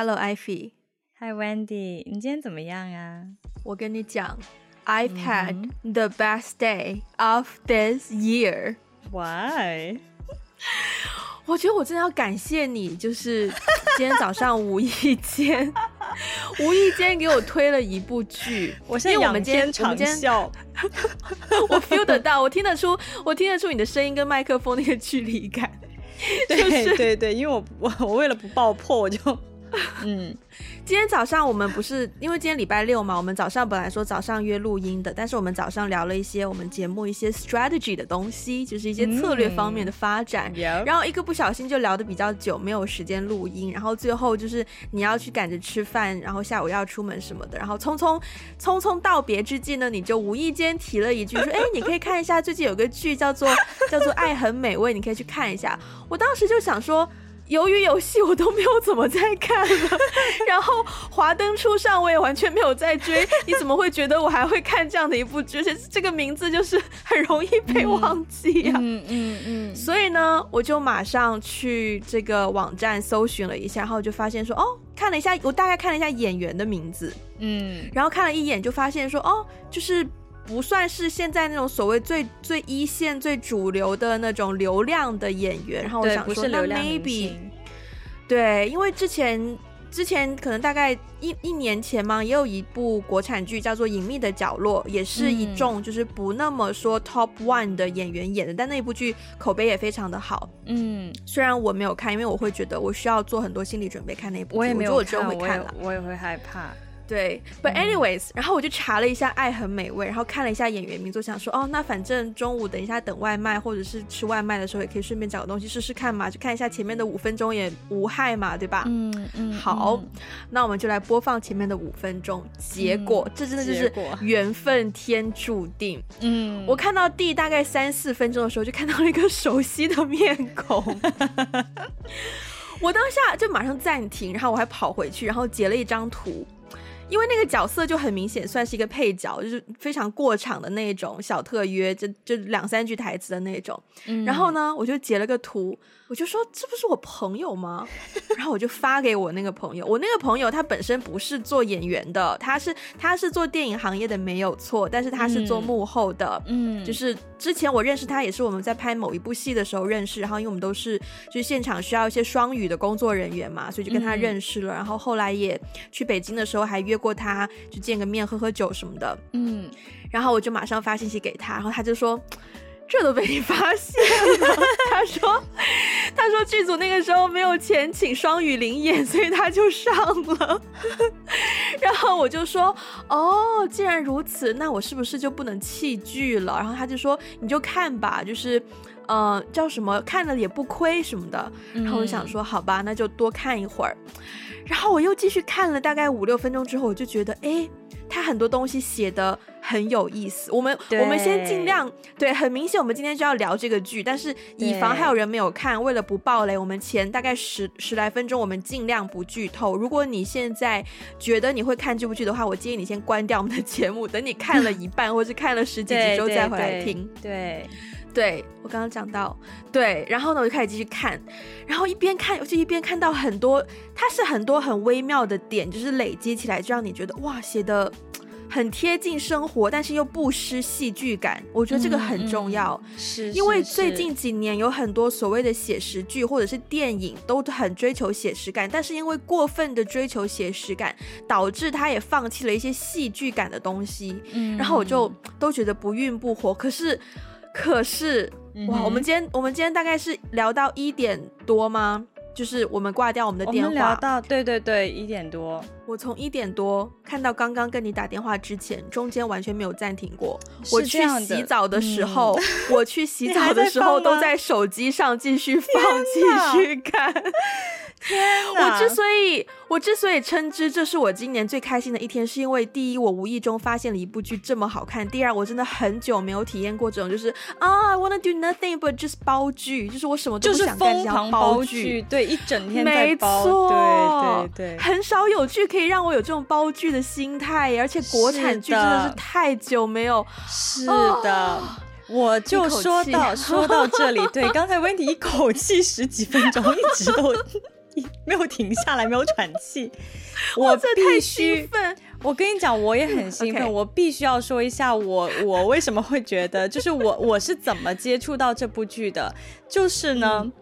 Hello, Ivy. Hi, Wendy. 你今天怎么样啊？我跟你讲，I've had the best day of this year. Why? 我觉得我真的要感谢你，就是今天早上无意间，无意间给我推了一部剧。我现在仰天长啸，我 feel 得到，我听得出，我听得出你的声音跟麦克风那个距离感。对、就是、对对，因为我我我为了不爆破，我就。嗯，今天早上我们不是因为今天礼拜六嘛，我们早上本来说早上约录音的，但是我们早上聊了一些我们节目一些 strategy 的东西，就是一些策略方面的发展，嗯、然后一个不小心就聊的比较久，没有时间录音，然后最后就是你要去赶着吃饭，然后下午要出门什么的，然后匆匆匆匆道别之际呢，你就无意间提了一句说，哎，你可以看一下最近有个剧叫做叫做《爱很美味》，你可以去看一下。我当时就想说。鱿鱼游戏我都没有怎么在看了，然后华灯初上我也完全没有在追，你怎么会觉得我还会看这样的一部剧？而且这个名字就是很容易被忘记啊。嗯嗯嗯。所以呢，我就马上去这个网站搜寻了一下，然后就发现说，哦，看了一下，我大概看了一下演员的名字，嗯，然后看了一眼就发现说，哦，就是。不算是现在那种所谓最最一线、最主流的那种流量的演员，然后我想说，那 maybe 对，因为之前之前可能大概一一年前嘛，也有一部国产剧叫做《隐秘的角落》，也是一众就是不那么说 top one 的演员演的，嗯、但那一部剧口碑也非常的好。嗯，虽然我没有看，因为我会觉得我需要做很多心理准备看那部剧，我也没有看，我，会看我也我也会害怕。对，But anyways，、嗯、然后我就查了一下《爱很美味》，然后看了一下演员名字，想说，哦，那反正中午等一下等外卖或者是吃外卖的时候，也可以顺便找个东西试试看嘛，就看一下前面的五分钟也无害嘛，对吧？嗯嗯。好、嗯，那我们就来播放前面的五分钟。结果、嗯，这真的就是缘分天注定。嗯。我看到第大概三四分钟的时候，就看到了一个熟悉的面孔。我当下就马上暂停，然后我还跑回去，然后截了一张图。因为那个角色就很明显算是一个配角，就是非常过场的那种小特约，就就两三句台词的那种。嗯。然后呢，我就截了个图。我就说，这不是我朋友吗？然后我就发给我那个朋友，我那个朋友他本身不是做演员的，他是他是做电影行业的没有错，但是他是做幕后的，嗯，就是之前我认识他也是我们在拍某一部戏的时候认识，然后因为我们都是就是现场需要一些双语的工作人员嘛，所以就跟他认识了，嗯，然后后来也去北京的时候还约过他去见个面喝喝酒什么的，嗯，然后我就马上发信息给他，然后他就说。这都被你发现了，他说，他说剧组那个时候没有钱请双语灵演，所以他就上了。然后我就说，哦，既然如此，那我是不是就不能弃剧了？然后他就说，你就看吧，就是，呃，叫什么，看了也不亏什么的。然后我想说，好吧，那就多看一会儿。然后我又继续看了大概五六分钟之后，我就觉得，哎。他很多东西写的很有意思，我们我们先尽量对，很明显我们今天就要聊这个剧，但是以防还有人没有看，为了不暴雷，我们前大概十十来分钟我们尽量不剧透。如果你现在觉得你会看这部剧的话，我建议你先关掉我们的节目，等你看了一半或是看了十几集之后再回来听。对。对对对，我刚刚讲到，对，然后呢，我就开始继续看，然后一边看，我就一边看到很多，它是很多很微妙的点，就是累积起来，就让你觉得哇，写的很贴近生活，但是又不失戏剧感。我觉得这个很重要，嗯嗯、是，因为最近几年有很多所谓的写实剧或者是电影都很追求写实感，但是因为过分的追求写实感，导致他也放弃了一些戏剧感的东西。嗯，然后我就都觉得不孕不火，可是。可是哇，我们今天我们今天大概是聊到一点多吗？就是我们挂掉我们的电话，我们聊到对对对一点多。我从一点多看到刚刚跟你打电话之前，中间完全没有暂停过。我去洗澡的时候，嗯、我去洗澡的时候都在手机上继续放，继续看。天呐！我之所以我之所以称之这是我今年最开心的一天，是因为第一，我无意中发现了一部剧这么好看；第二，我真的很久没有体验过这种，就是啊、oh,，I wanna do nothing but just 包剧，就是我什么都不想干，就是疯狂包剧，对，一整天在包，没错，对对对，很少有剧可以让我有这种包剧的心态，而且国产剧真的是太久没有，是的。是的 oh, 我就说到说到这里，对，刚才温迪一口气十几分钟，一直都。没有停下来，没有喘气。我必须，我跟你讲，我也很兴奋。我必须要说一下我，我我为什么会觉得，就是我我是怎么接触到这部剧的？就是呢，嗯、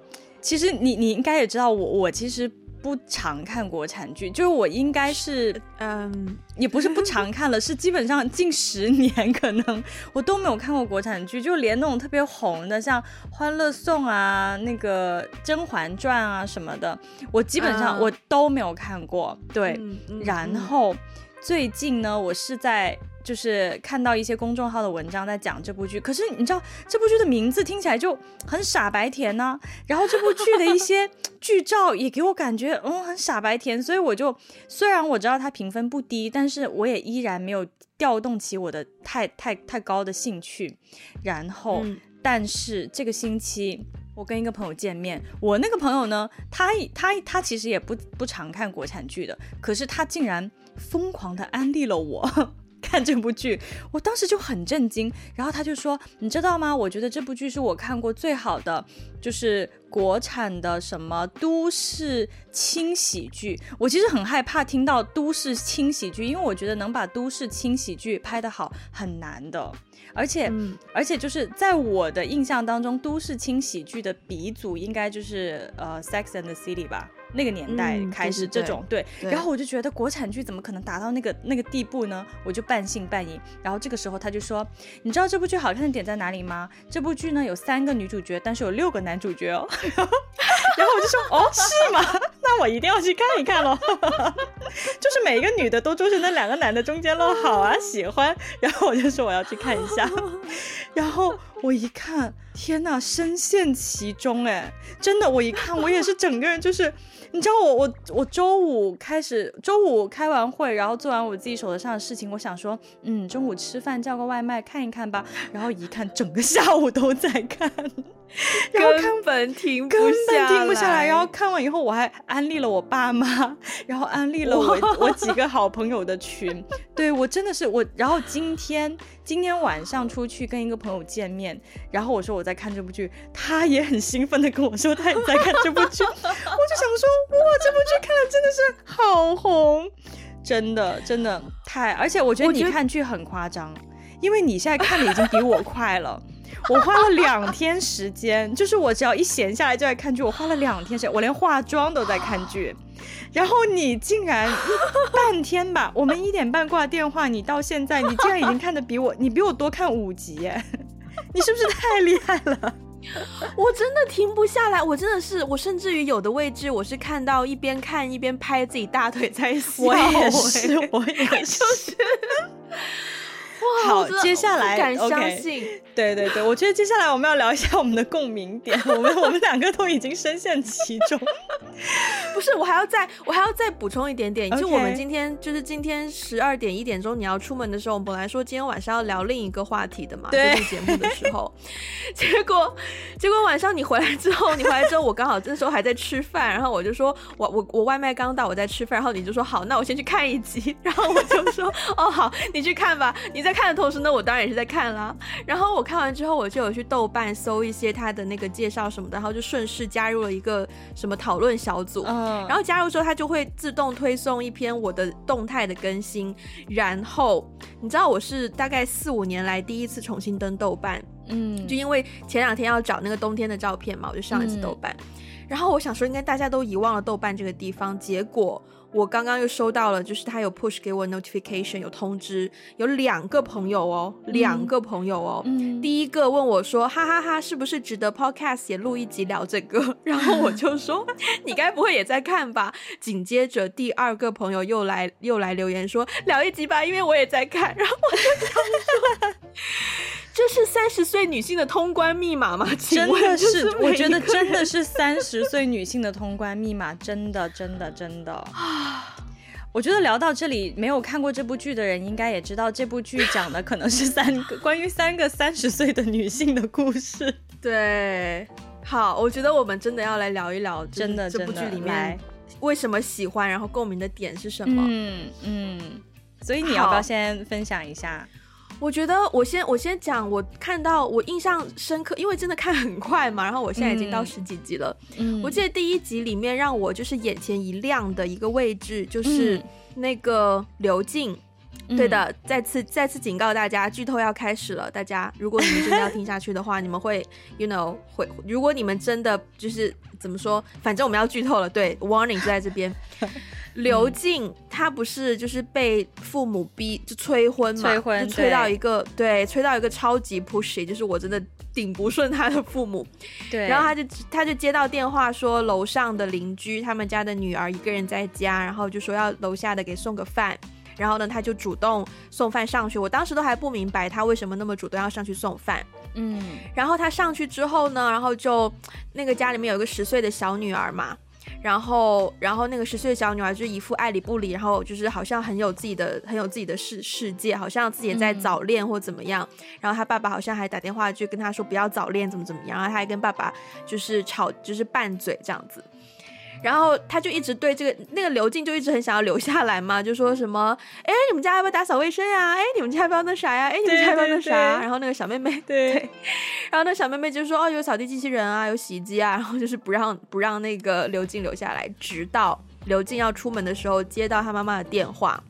其实你你应该也知道我，我我其实。不常看国产剧，就是我应该是，嗯，也不是不常看了，是基本上近十年 可能我都没有看过国产剧，就连那种特别红的，像《欢乐颂》啊、那个《甄嬛传》啊什么的，我基本上我都没有看过。对，嗯、然后最近呢，我是在。就是看到一些公众号的文章在讲这部剧，可是你知道这部剧的名字听起来就很傻白甜呢、啊，然后这部剧的一些剧照也给我感觉嗯很傻白甜，所以我就虽然我知道它评分不低，但是我也依然没有调动起我的太太太高的兴趣。然后，嗯、但是这个星期我跟一个朋友见面，我那个朋友呢，他他他其实也不不常看国产剧的，可是他竟然疯狂的安利了我。看这部剧，我当时就很震惊。然后他就说：“你知道吗？我觉得这部剧是我看过最好的，就是国产的什么都市轻喜剧。我其实很害怕听到都市轻喜剧，因为我觉得能把都市轻喜剧拍得好很难的。而且，嗯、而且就是在我的印象当中，都市轻喜剧的鼻祖应该就是呃《Sex and the City》吧。”那个年代开始这种、对，然后我就觉得国产剧怎么可能达到那个那个地步呢？我就半信半疑。然后这个时候他就说：“你知道这部剧好看的点在哪里吗？这部剧呢有三个女主角，但是有六个男主角哦。”然后我就说：“哦，是吗？那我一定要去看一看喽。”就是每一个女的都坐在那两个男的中间喽，好啊，喜欢。然后我就说我要去看一下。然后我一看，天呐，深陷其中哎，真的，我一看我也是整个人就是。你知道我我我周五开始，周五开完会，然后做完我自己手头上的事情，我想说，嗯，中午吃饭叫个外卖看一看吧。然后一看，整个下午都在看，根本停不根本停不下来。然后看完以后，我还安利了我爸妈，然后安利了我我几个好朋友的群。对，我真的是我。然后今天今天晚上出去跟一个朋友见面，然后我说我在看这部剧，他也很兴奋的跟我说他也在看这部剧，我就想说。哇，这部剧看了真的是好红，真的真的太，而且我觉得你看剧很夸张，因为你现在看的已经比我快了。我花了两天时间，就是我只要一闲下来就在看剧，我花了两天时间，我连化妆都在看剧。然后你竟然半天吧，我们一点半挂电话，你到现在你竟然已经看的比我，你比我多看五集耶，你是不是太厉害了？我真的停不下来，我真的是，我甚至于有的位置，我是看到一边看一边拍自己大腿在笑。我也是，我也 是。就是哇，好，接下来不敢相信。Okay, 对对对，我觉得接下来我们要聊一下我们的共鸣点。我们我们两个都已经深陷其中。不是，我还要再我还要再补充一点点。就我们今天就是今天十二点一点钟你要出门的时候，我们本来说今天晚上要聊另一个话题的嘛，对，录节目的时候，结果结果晚上你回来之后，你回来之后我刚好那时候还在吃饭，然后我就说我我我外卖刚到，我在吃饭，然后你就说好，那我先去看一集，然后我就说哦好，你去看吧。你在看的同时呢，我当然也是在看啦。然后我看完之后，我就有去豆瓣搜一些他的那个介绍什么的，然后就顺势加入了一个什么讨论小组。然后加入之后，它就会自动推送一篇我的动态的更新。然后你知道我是大概四五年来第一次重新登豆瓣，嗯，就因为前两天要找那个冬天的照片嘛，我就上一次豆瓣。嗯、然后我想说，应该大家都遗忘了豆瓣这个地方，结果。我刚刚又收到了，就是他有 push 给我 notification，有通知，有两个朋友哦，两个朋友哦。嗯、第一个问我说：“哈哈哈哈，是不是值得 podcast 也录一集聊这个？” 然后我就说：“ 你该不会也在看吧？”紧接着第二个朋友又来又来留言说：“聊一集吧，因为我也在看。”然后我就想说。这是三十岁女性的通关密码吗？真的是，是我觉得真的是三十岁女性的通关密码，真的，真的，真的啊！我觉得聊到这里，没有看过这部剧的人应该也知道，这部剧讲的可能是三个关于三个三十岁的女性的故事。对，好，我觉得我们真的要来聊一聊，真的这部剧里面为什么喜欢，然后共鸣的点是什么？嗯嗯，所以你要不要先分享一下？我觉得我先我先讲，我看到我印象深刻，因为真的看很快嘛，然后我现在已经到十几集了。嗯，我记得第一集里面让我就是眼前一亮的一个位置，就是那个刘静。嗯、对的，再次再次警告大家，剧透要开始了。大家如果你们真的要听下去的话，你们会，you know，会。如果你们真的就是怎么说，反正我们要剧透了。对，warning 就在这边。刘静她不是就是被父母逼就催婚嘛，催婚，就催到一个对，对，催到一个超级 pushy，就是我真的顶不顺她的父母。对，然后她就她就接到电话说楼上的邻居他们家的女儿一个人在家，然后就说要楼下的给送个饭。然后呢，他就主动送饭上去。我当时都还不明白他为什么那么主动要上去送饭。嗯，然后他上去之后呢，然后就那个家里面有一个十岁的小女儿嘛，然后然后那个十岁的小女孩就一副爱理不理，然后就是好像很有自己的很有自己的世世界，好像自己也在早恋或怎么样。嗯。然后她爸爸好像还打电话就跟她说不要早恋，怎么怎么样。然后她还跟爸爸就是吵，就是拌嘴这样子。然后他就一直对这个那个刘静就一直很想要留下来嘛，就说什么，哎，你们家要不要打扫卫生呀？哎，你们家要不要那啥呀？哎，你们家要不要那啥？然后那个小妹妹，对，对，然后那小妹妹就说，哦，有扫地机器人啊，有洗衣机啊，然后就是不让不让那个刘静留下来，直到刘静要出门的时候接到他妈妈的电话。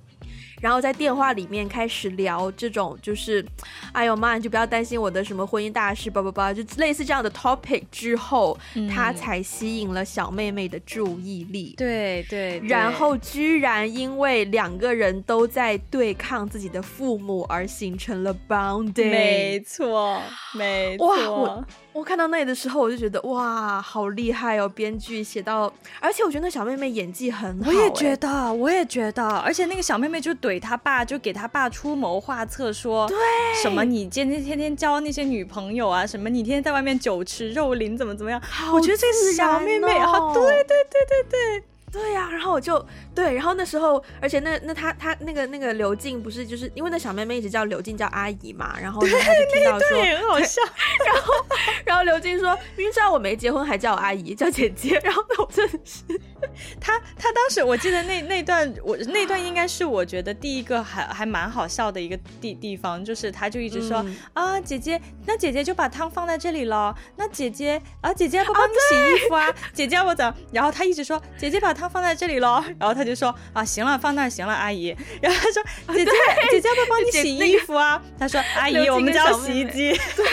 然后在电话里面开始聊这种，就是，哎呦妈，你就不要担心我的什么婚姻大事，叭叭叭，就类似这样的 topic 之后，嗯，他才吸引了小妹妹的注意力。对对，对。然后居然因为两个人都在对抗自己的父母而形成了 bonding。没错，没错。哇，我我看到那里的时候，我就觉得哇，好厉害哦！编剧写到，而且我觉得那小妹妹演技很好。我也觉得，我也觉得，而且那个小妹妹就怼他爸，就给他爸出谋划策，说对什么你今天天天交那些女朋友啊，什么你天天在外面酒池肉林，怎么怎么样？好我觉得这是小妹妹好，对对对对对。对呀、啊，然后我就对，然后那时候，而且那那他他那个那个刘静不是就是因为那小妹妹一直叫刘静叫阿姨嘛，然后呢他就听到说对对很好笑，然后 然后刘静说明知道我没结婚还叫我阿姨叫姐姐，然后那我真的是 他他当时我记得那那段我那段应该是我觉得第一个还还蛮好笑的一个地地方，就是他就一直说、嗯、啊姐姐，那姐姐就把汤放在这里了，那姐姐啊姐姐要不帮你洗衣服啊，啊姐姐要不怎，然后他一直说姐姐把汤。放在这里喽，然后他就说啊，行了，放那儿行了，阿姨。然后他说姐姐，姐姐要不要帮你洗衣服啊？他说阿姨，我们家有洗衣机。对，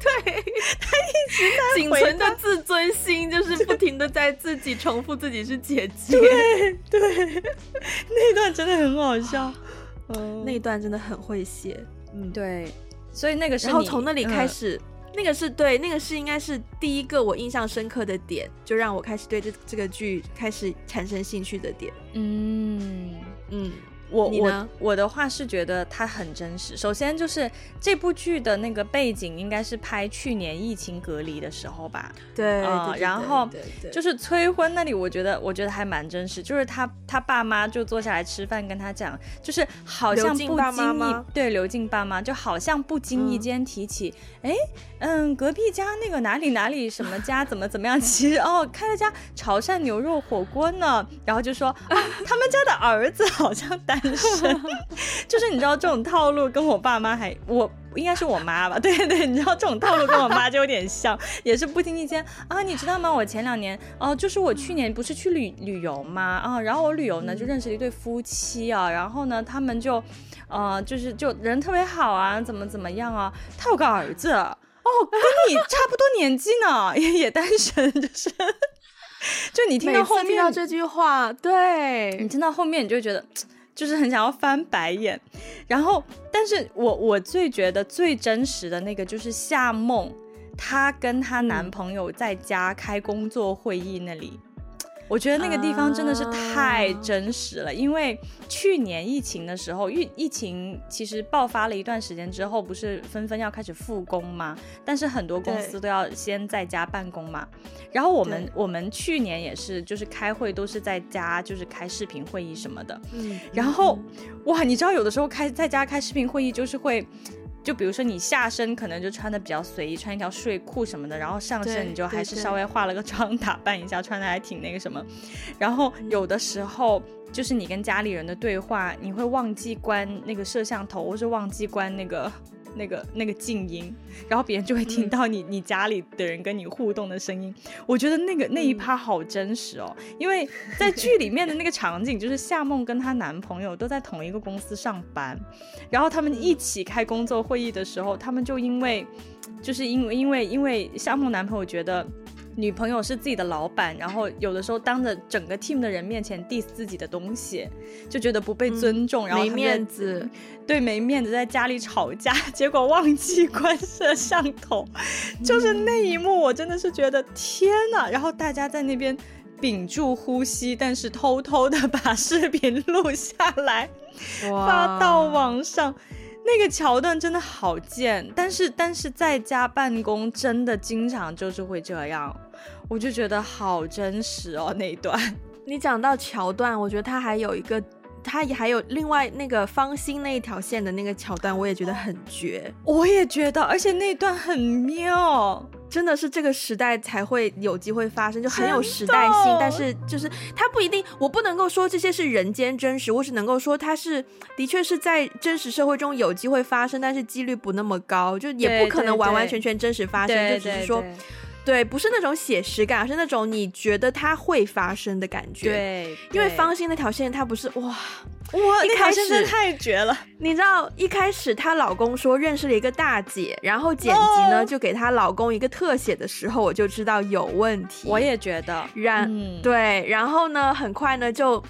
对，他一直在仅存的自尊心，就是不停的在自己重复自己是姐姐。对对，那段真的很好笑，嗯，那段真的很会写，嗯，对，所以那个时候从那里开始。嗯那个是对，那个是应该是第一个我印象深刻的点，就让我开始对这这个剧开始产生兴趣的点。嗯嗯。我我我的话是觉得它很真实。首先就是这部剧的那个背景应该是拍去年疫情隔离的时候吧？对，啊、呃，然后就是催婚那里，我觉得我觉得还蛮真实。就是他他爸妈就坐下来吃饭，跟他讲，就是好像不经意对刘静爸妈就好像不经意间提起，哎嗯，嗯，隔壁家那个哪里哪里什么家怎么怎么样，其实哦开了家潮汕牛肉火锅呢，然后就说啊他们家的儿子好像单。就是你知道这种套路跟我爸妈还我应该是我妈吧，对对，你知道这种套路跟我妈就有点像，也是不经意间啊，你知道吗？我前两年哦、啊，就是我去年不是去旅旅游吗？啊，然后我旅游呢就认识了一对夫妻啊，然后呢他们就呃就是就人特别好啊，怎么怎么样啊？他有个儿子哦，跟你差不多年纪呢，也也单身，就是 就你听到后面听到这句话，对你听到后面你就觉得。就是很想要翻白眼，然后，但是我我最觉得最真实的那个就是夏梦，她跟她男朋友在家开工作会议那里。我觉得那个地方真的是太真实了，因为去年疫情的时候，疫疫情其实爆发了一段时间之后，不是纷纷要开始复工吗？但是很多公司都要先在家办公嘛。然后我们我们去年也是，就是开会都是在家，就是开视频会议什么的。嗯。然后哇，你知道有的时候开在家开视频会议就是会。就比如说你下身可能就穿的比较随意，穿一条睡裤什么的，然后上身你就还是稍微化了个妆，打扮一下，穿的还挺那个什么。然后有的时候就是你跟家里人的对话，你会忘记关那个摄像头，或是忘记关那个。那个那个静音，然后别人就会听到你、嗯、你家里的人跟你互动的声音。我觉得那个那一趴好真实哦，嗯、因为在剧里面的那个场景，就是夏梦跟她男朋友都在同一个公司上班，然后他们一起开工作会议的时候，他们就因为就是因为因为因为夏梦男朋友觉得。女朋友是自己的老板，然后有的时候当着整个 team 的人面前 diss 自己的东西，就觉得不被尊重，嗯、然后没面子，对，没面子，在家里吵架，结果忘记关摄像头，就是那一幕，我真的是觉得天呐！然后大家在那边屏住呼吸，但是偷偷的把视频录下来，发到网上。那个桥段真的好贱，但是但是在家办公真的经常就是会这样，我就觉得好真实哦那一段。你讲到桥段，我觉得他还有一个，他也还有另外那个方心那一条线的那个桥段，我也觉得很绝。我也觉得，而且那一段很妙。真的是这个时代才会有机会发生，就很有时代性。但是就是它不一定，我不能够说这些是人间真实，我只能够说它是的确是在真实社会中有机会发生，但是几率不那么高，就也不可能完完全全真实发生，就只是说。对不是那种写实感，而是那种你觉得它会发生的感觉。对，因为方心那条线，它不是哇哇，一开始真的太绝了。你知道，一开始她老公说认识了一个大姐，然后剪辑呢、oh! 就给她老公一个特写的时候，我就知道有问题。我也觉得，然、嗯、对，然后呢，很快呢就。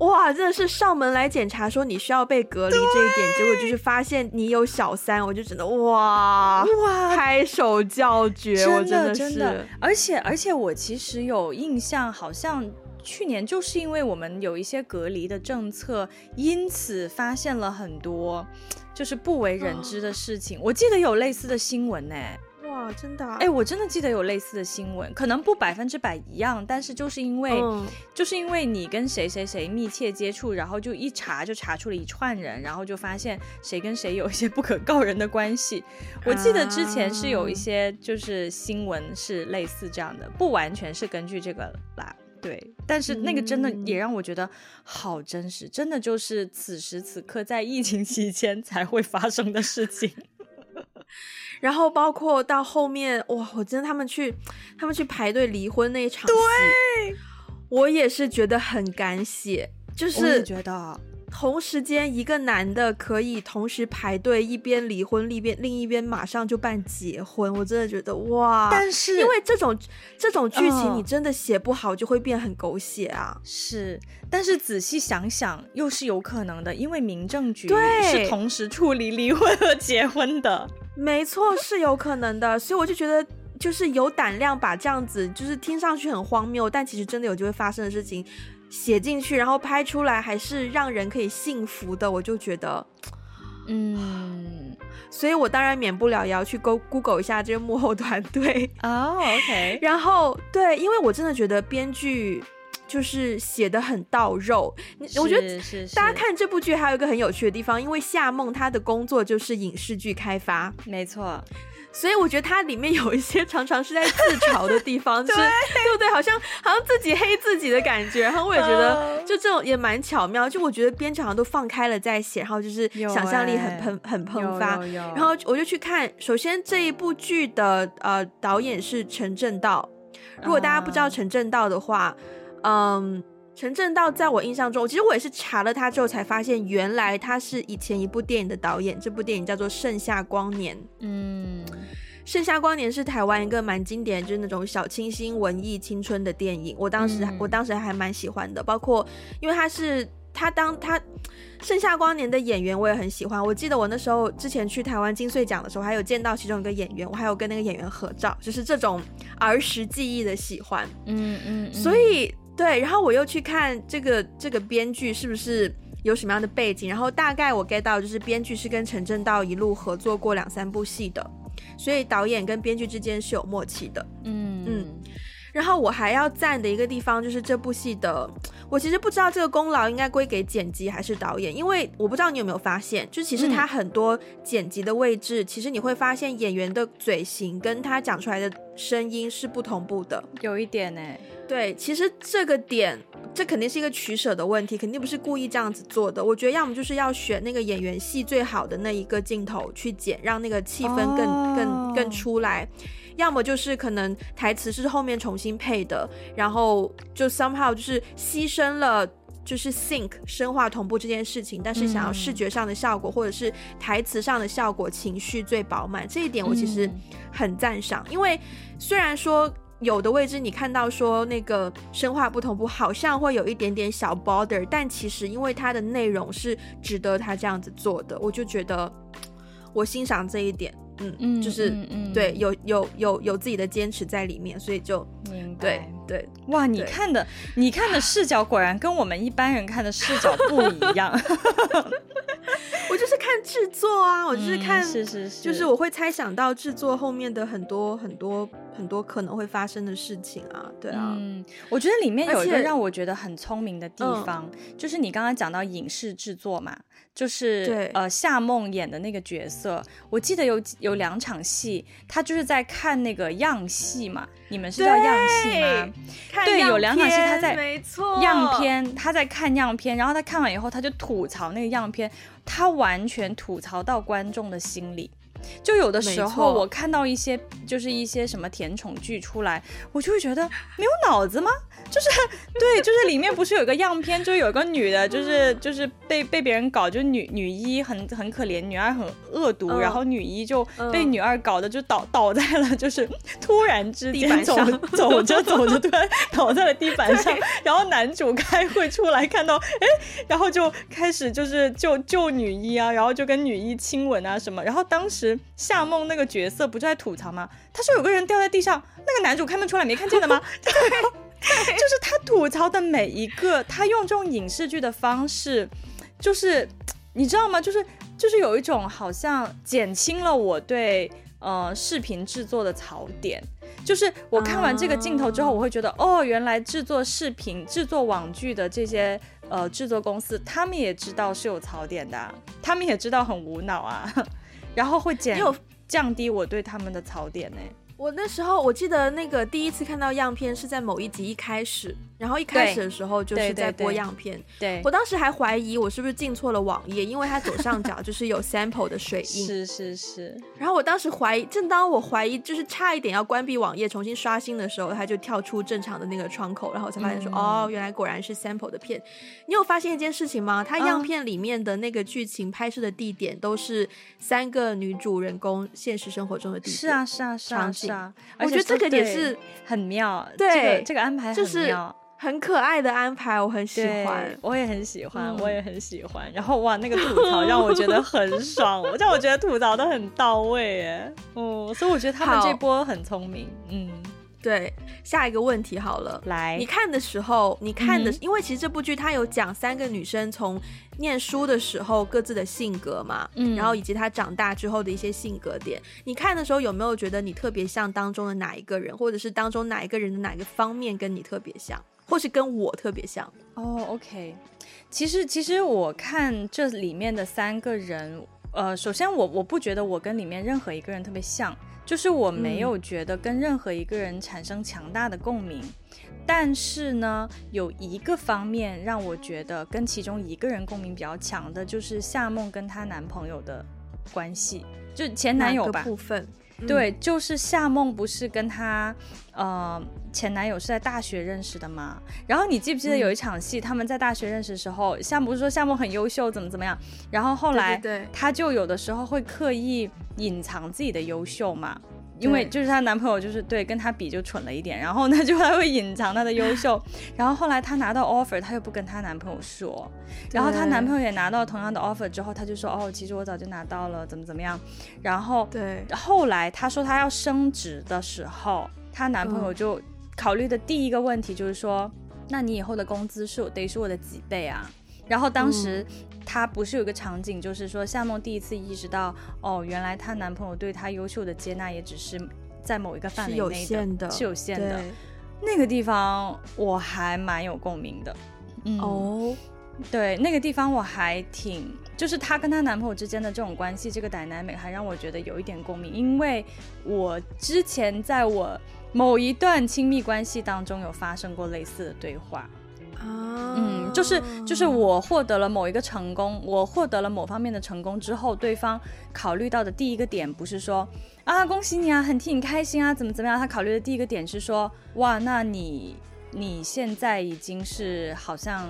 哇，真的是上门来检查，说你需要被隔离这一点，结果就是发现你有小三，我就只能哇哇拍手叫绝，真的我真的是真的。而且而且我其实有印象，好像去年就是因为我们有一些隔离的政策，因此发现了很多就是不为人知的事情。哦、我记得有类似的新闻呢。哇，真的哎、啊哎，我真的记得有类似的新闻，可能不百分之百一样，但是就是因为，嗯、就是因为你跟谁谁谁密切接触，然后就一查就查出了一串人，然后就发现谁跟谁有一些不可告人的关系。我记得之前是有一些就是新闻是类似这样的，不完全是根据这个啦，对，但是那个真的也让我觉得好真实，真的就是此时此刻在疫情期间才会发生的事情。然后包括到后面，哇，我真的他们去，他们去排队离婚那一场戏，对，我也是觉得很敢写，就是觉得同时间一个男的可以同时排队一边离婚，一边另一边马上就办结婚，我真的觉得哇！但是因为这种这种剧情你真的写不好，就会变很狗血啊。是，但是仔细想想又是有可能的，因为民政局是同时处理离婚和结婚的。没错，是有可能的，所以我就觉得，就是有胆量把这样子，就是听上去很荒谬，但其实真的有机会发生的事情写进去，然后拍出来，还是让人可以信服的，我就觉得，嗯，所以我当然免不了也要去 Go Google 一下这个幕后团队。哦，OK，然后对，因为我真的觉得编剧。就是写的很到肉，我觉得大家看这部剧还有一个很有趣的地方，因为夏梦她的工作就是影视剧开发，没错，所以我觉得它里面有一些常常是在自嘲的地方，对 就是对。不对？好像好像自己黑自己的感觉，然后我也觉得就这种也蛮巧妙，就我觉得编剧好像都放开了在写，然后就是想象力很喷、欸、很喷发，然后我就去看，首先这一部剧的呃导演是陈正道，如果大家不知道陈正道的话。嗯，陈正道在我印象中，其实我也是查了他之后才发现，原来他是以前一部电影的导演。这部电影叫做《盛夏光年》。嗯，《盛夏光年》是台湾一个蛮经典，就是那种小清新文艺青春的电影。我当时，嗯、我当时还蛮喜欢的，包括因为他是他当他《盛夏光年》的演员，我也很喜欢。我记得我那时候之前去台湾金穗奖的时候，还有见到其中一个演员，我还有跟那个演员合照，就是这种儿时记忆的喜欢。嗯嗯，嗯所以。对，然后我又去看这个这个编剧是不是有什么样的背景，然后大概我 get 到就是编剧是跟陈正道一路合作过两三部戏的，所以导演跟编剧之间是有默契的。嗯嗯。然后我还要赞的一个地方就是这部戏的，我其实不知道这个功劳应该归给剪辑还是导演，因为我不知道你有没有发现，就其实他很多剪辑的位置，嗯、其实你会发现演员的嘴型跟他讲出来的声音是不同步的，有一点呢、欸。对，其实这个点，这肯定是一个取舍的问题，肯定不是故意这样子做的。我觉得要么就是要选那个演员戏最好的那一个镜头去剪，让那个气氛更、哦、更更出来。要么就是可能台词是后面重新配的，然后就 somehow 就是牺牲了就是 sync 声画同步这件事情，但是想要视觉上的效果、嗯、或者是台词上的效果，情绪最饱满，这一点我其实很赞赏。嗯、因为虽然说有的位置你看到说那个深化不同步，好像会有一点点小 bother，但其实因为它的内容是值得他这样子做的，我就觉得我欣赏这一点。嗯嗯，就是嗯嗯对，有有有有自己的坚持在里面，所以就明白。对。对哇，你看的你看的视角果然跟我们一般人看的视角不一样。我就是看制作啊，我就是看，是是是，就是我会猜想到制作后面的很多很多很多可能会发生的事情啊，对啊。嗯，我觉得里面有一个让我觉得很聪明的地方，就是你刚刚讲到影视制作嘛。就是对呃夏梦演的那个角色，我记得有有两场戏，他就是在看那个样戏嘛。你们是叫样戏吗？对，有两场戏他在没错样片，他在看样片，然后他看完以后他就吐槽那个样片，他完全吐槽到观众的心里。就有的时候我看到一些就是一些什么甜宠剧出来，我就会觉得没有脑子吗？就是对，就是里面不是有个样片，就是有个女的，就是就是被被别人搞，就女女一很很可怜，女二很恶毒，嗯、然后女一就被女二搞的就倒倒在了，就是突然之间走走着走着突然 倒在了地板上，然后男主开会出来看到，哎，然后就开始就是救救女一啊，然后就跟女一亲吻啊什么，然后当时夏梦那个角色不就在吐槽吗？他说有个人掉在地上，那个男主开门出来没看见的吗？对就是他吐槽的每一个，他用这种影视剧的方式，就是你知道吗？就是就是有一种好像减轻了我对呃视频制作的槽点。就是我看完这个镜头之后，我会觉得、uh、哦，原来制作视频、制作网剧的这些呃制作公司，他们也知道是有槽点的，他们也知道很无脑啊，然后会减降低我对他们的槽点呢。我那时候我记得那个第一次看到样片是在某一集一开始。然后一开始的时候就是在播样片，对，我当时还怀疑我是不是进错了网页，因为它左上角就是有 sample 的水印，是是是。然后我当时怀疑，正当我怀疑就是差一点要关闭网页重新刷新的时候，它就跳出正常的那个窗口，然后我才发现说，嗯、哦，原来果然是 sample 的片。你有发现一件事情吗？它样片里面的那个剧情拍摄的地点都是三个女主人公现实生活中的地点，是啊是啊是啊是啊。我觉得这个点是很妙，对，这个这个安排很妙。就是很可爱的安排，我很喜欢，我也很喜欢，嗯、我也很喜欢。然后哇，那个吐槽让我觉得很爽，让我觉得吐槽的很到位，哎，哦，所以我觉得他们这波很聪明，嗯，对。下一个问题好了，来，你看的时候，你看的，嗯、因为其实这部剧它有讲三个女生从念书的时候各自的性格嘛，嗯，然后以及她长大之后的一些性格点。你看的时候有没有觉得你特别像当中的哪一个人，或者是当中哪一个人的哪个方面跟你特别像？或是跟我特别像。哦、oh，OK，其实其实我看这里面的三个人，呃，首先我我不觉得我跟里面任何一个人特别像，就是我没有觉得跟任何一个人产生强大的共鸣，嗯、但是呢，有一个方面让我觉得跟其中一个人共鸣比较强的，就是夏梦跟她男朋友的关系，就前男友吧。部分。对，就是夏梦不是跟她，呃，前男友是在大学认识的吗？然后你记不记得有一场戏，他们在大学认识的时候，夏梦不是说夏梦很优秀，怎么怎么样？然后后来，对，他就有的时候会刻意隐藏自己的优秀嘛。因为就是她男朋友就是对跟她比就蠢了一点，然后呢就还会隐藏她的优秀，然后后来她拿到 offer，她又不跟她男朋友说，然后她男朋友也拿到同样的 offer 之后，她就说哦，其实我早就拿到了，怎么怎么样，然后对，后来她说她要升职的时候，她男朋友就考虑的第一个问题就是说，那你以后的工资是得是我的几倍啊？然后当时。她不是有个场景，就是说夏梦第一次意识到，哦，原来她男朋友对她优秀的接纳也只是在某一个范围内的，是有限的，是有限的。那个地方我还蛮有共鸣的。嗯、哦，对，那个地方我还挺，就是她跟她男朋友之间的这种关系，这个 dynamic 还让我觉得有一点共鸣，因为我之前在我某一段亲密关系当中有发生过类似的对话。啊，嗯，就是就是我获得了某一个成功，我获得了某方面的成功之后，对方考虑到的第一个点不是说啊恭喜你啊，很替你开心啊，怎么怎么样？他考虑的第一个点是说，哇，那你你现在已经是好像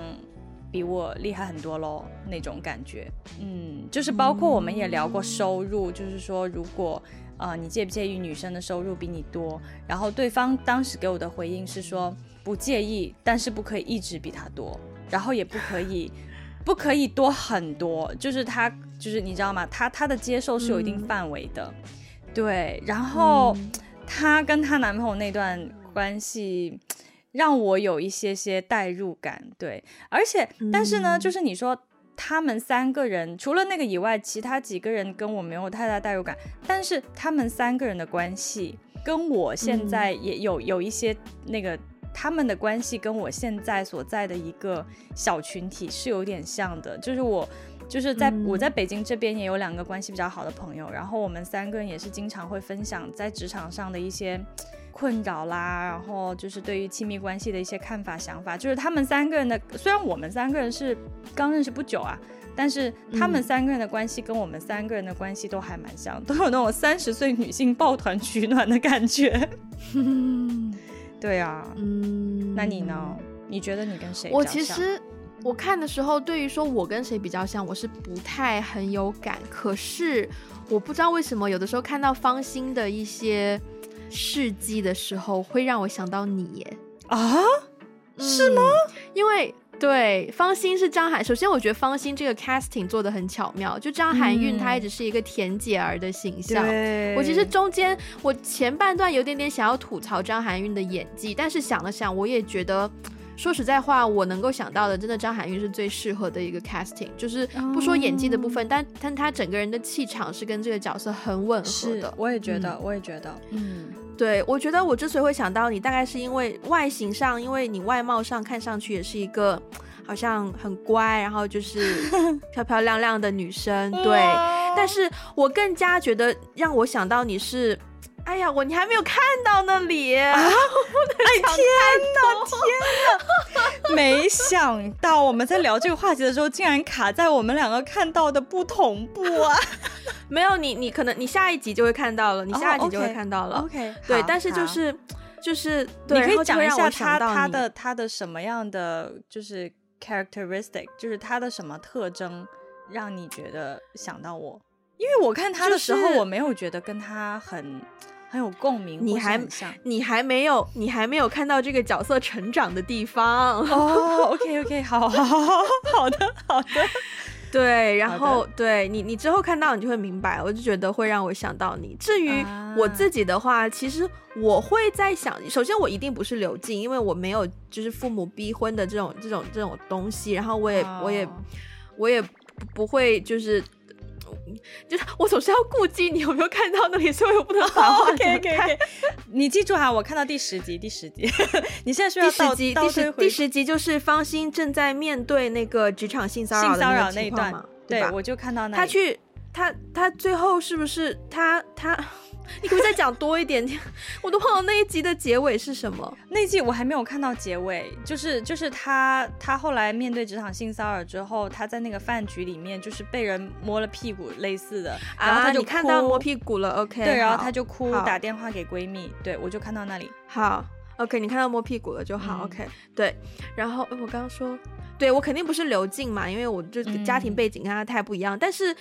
比我厉害很多喽那种感觉，嗯，就是包括我们也聊过收入，就是说如果啊、你介不介意女生的收入比你多？然后对方当时给我的回应是说。不介意，但是不可以一直比他多，然后也不可以，不可以多很多，就是他，就是你知道吗？他他的接受是有一定范围的，嗯、对。然后她、嗯、跟她男朋友那段关系，让我有一些些代入感，对。而且，但是呢，嗯、就是你说他们三个人除了那个以外，其他几个人跟我没有太大代入感，但是他们三个人的关系跟我现在也有、嗯、有一些那个。他们的关系跟我现在所在的一个小群体是有点像的，就是我，就是在我在北京这边也有两个关系比较好的朋友，然后我们三个人也是经常会分享在职场上的一些困扰啦，然后就是对于亲密关系的一些看法想法，就是他们三个人的，虽然我们三个人是刚认识不久啊，但是他们三个人的关系跟我们三个人的关系都还蛮像，都有那种三十岁女性抱团取暖的感觉。对啊，嗯，那你呢？你觉得你跟谁？我其实我看的时候，对于说我跟谁比较像，我是不太很有感。可是我不知道为什么，有的时候看到方心的一些事迹的时候，会让我想到你耶。啊？是吗？嗯，因为。对，方心是张涵。首先，我觉得方心这个 casting 做的很巧妙。就张含韵，她一直是一个甜姐儿的形象。嗯、我其实中间，我前半段有点点想要吐槽张含韵的演技，但是想了想，我也觉得，说实在话，我能够想到的，真的张含韵是最适合的一个 casting。就是不说演技的部分，嗯、但但她整个人的气场是跟这个角色很吻合的。我也觉得，嗯、我也觉得，嗯。对，我觉得我之所以会想到你，大概是因为外形上，因为你外貌上看上去也是一个好像很乖，然后就是 漂漂亮亮的女生。对，但是我更加觉得让我想到你是。哎呀，我你还没有看到那里啊！哎天哪，天哪！没想到我们在聊这个话题的时候，竟然卡在我们两个看到的不同步啊！没有你，你可能你下一集就会看到了，你下一集就会看到了。OK，对，但是就是就是，你可以讲一下他他的他的什么样的就是 characteristic，就是他的什么特征让你觉得想到我？因为我看他的时候，我没有觉得跟他很。很有共鸣，你还你还没有你还没有看到这个角色成长的地方 哦。Oh, OK OK，好好好好好的好的，对，然后对你你之后看到你就会明白，我就觉得会让我想到你。至于我自己的话，其实我会在想，首先我一定不是刘静，因为我没有就是父母逼婚的这种这种这种东西，然后我也、oh. 我也我也不会就是。就是我总是要顾及你有没有看到那里，所以我不能把话给开。Oh. 你记住哈，我看到第十集，第十集。你现在说要第十集，第十第十集就是方心正在面对那个职场性骚扰的那，那一段嘛？对，我就看到那。他去，他他最后是不是他他？你可不可以再讲多一点点？我都忘了那一集的结尾是什么。那一集我还没有看到结尾，就是就是他他后来面对职场性骚扰之后，他在那个饭局里面就是被人摸了屁股类似的，然后他就、啊、看到摸屁股了，OK？对，然后他就哭，打电话给闺蜜，对我就看到那里。好，OK，你看到摸屁股了就好、嗯、，OK？对，然后我刚刚说，对我肯定不是刘静嘛，因为我就家庭背景跟他太不一样，嗯、但是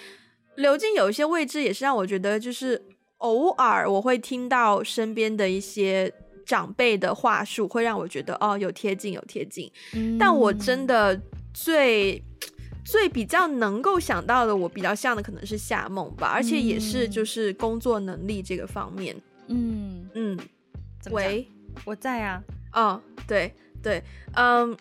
刘静有一些位置也是让我觉得就是。偶尔我会听到身边的一些长辈的话术，会让我觉得哦，有贴近，有贴近。嗯，但我真的最最比较能够想到的，我比较像的可能是夏梦吧，而且也是就是工作能力这个方面。嗯嗯，喂，我在啊。哦，对对，嗯。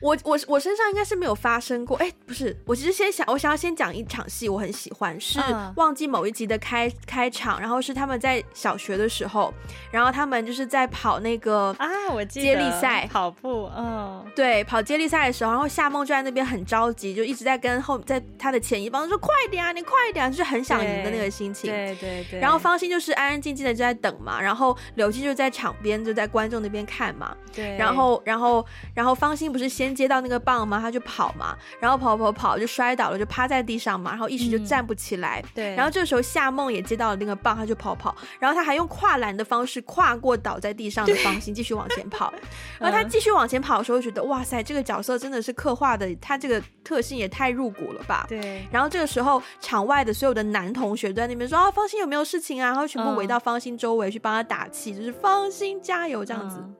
我我我身上应该是没有发生过，哎，不是，我其实先想，我想要先讲一场戏，我很喜欢，是忘记某一集的开开场，然后是他们在小学的时候，然后他们就是在跑那个啊，我记得接力赛跑步，嗯，对，跑接力赛的时候，然后夏梦就在那边很着急，就一直在跟后在他的前一方说快点啊，你快点啊，就是很想赢的那个心情，对对对，然后方心就是安安静静的就在等嘛，然后刘静就在场边就在观众那边看嘛，对，然后然后然后方心不是先接到那个棒嘛？他就跑嘛，然后跑跑跑就摔倒了，就趴在地上嘛，然后一时就站不起来。嗯、对，然后这个时候夏梦也接到了那个棒，他就跑跑，然后他还用跨栏的方式跨过倒在地上的方心，继续往前跑。然后他继续往前跑的时候，觉得哇塞，这个角色真的是刻画的，他这个特性也太入骨了吧？对。然后这个时候，场外的所有的男同学都在那边说啊，方心有没有事情啊？然后全部围到方心周围去帮他打气，就是方心加油这样子。嗯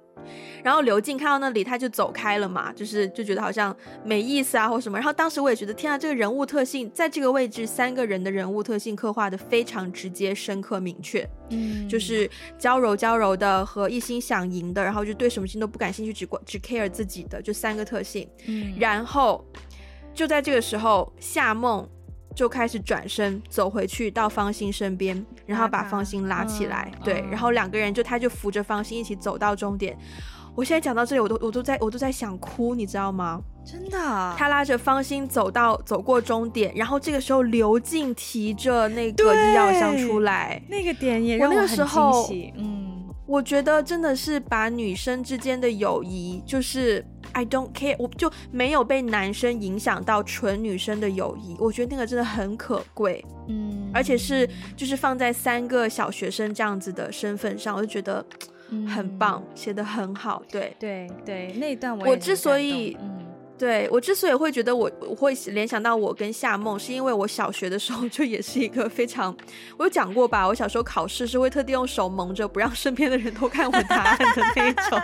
然后刘静看到那里，他就走开了嘛，就是就觉得好像没意思啊，或什么。然后当时我也觉得，天啊，这个人物特性在这个位置，三个人的人物特性刻画的非常直接、深刻、明确。嗯，就是娇柔娇柔的和一心想赢的，然后就对什么事情都不感兴趣，只管只 care 自己的，就三个特性。嗯，然后就在这个时候，夏梦。就开始转身走回去到方心身边，然后把方心拉起来，嗯、对，然后两个人就他就扶着方心一起走到终点。我现在讲到这里，我都我都在我都在想哭，你知道吗？真的、啊，他拉着方心走到走过终点，然后这个时候刘静提着那个医药箱出来，那个点也让我很惊喜。嗯，我觉得真的是把女生之间的友谊就是。I don't care，我就没有被男生影响到纯女生的友谊，我觉得那个真的很可贵，嗯，而且是就是放在三个小学生这样子的身份上，我就觉得很棒，写得很好，对对对，那一段我我之所以，嗯，对我之所以会觉得我我会联想到我跟夏梦，是因为我小学的时候 就也是一个非常，我有讲过吧，我小时候考试是会特地用手蒙着，不让身边的人偷看我答案的那一种。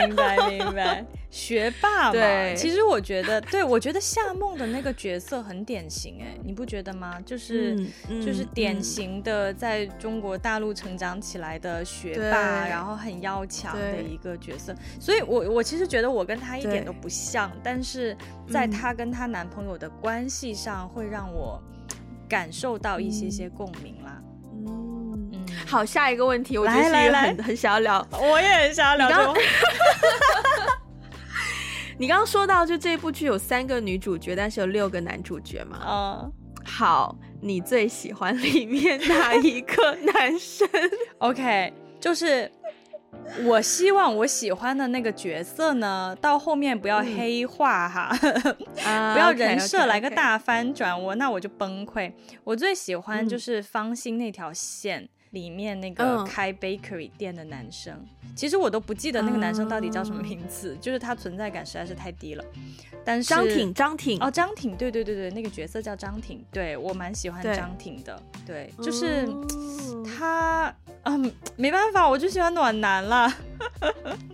明白明白，学霸嘛。对，其实我觉得，对我觉得夏梦的那个角色很典型，哎，你不觉得吗？就是、嗯、就是典型的在中国大陆成长起来的学霸，然后很要强的一个角色。所以我我其实觉得我跟她一点都不像，但是在她跟她男朋友的关系上，会让我感受到一些些共鸣啦。好，下一个问题，我觉得是很很想要聊，我也很想要聊。这个。你刚刚说到，就这部剧有三个女主角，但是有六个男主角嘛？嗯，好，你最喜欢里面哪一个男生？OK，就是。我希望我喜欢的那个角色呢，到后面不要黑化哈，嗯、不要人设来个大翻转，我那我就崩溃。我最喜欢就是方心那条线里面那个开 bakery 店的男生，嗯、其实我都不记得那个男生到底叫什么名字，嗯、就是他存在感实在是太低了。但是张挺，张挺。哦，张挺，对对对对，那个角色叫张挺，对我蛮喜欢张挺的，对，对，就是、嗯、他，嗯，没办法，我就喜欢暖男了，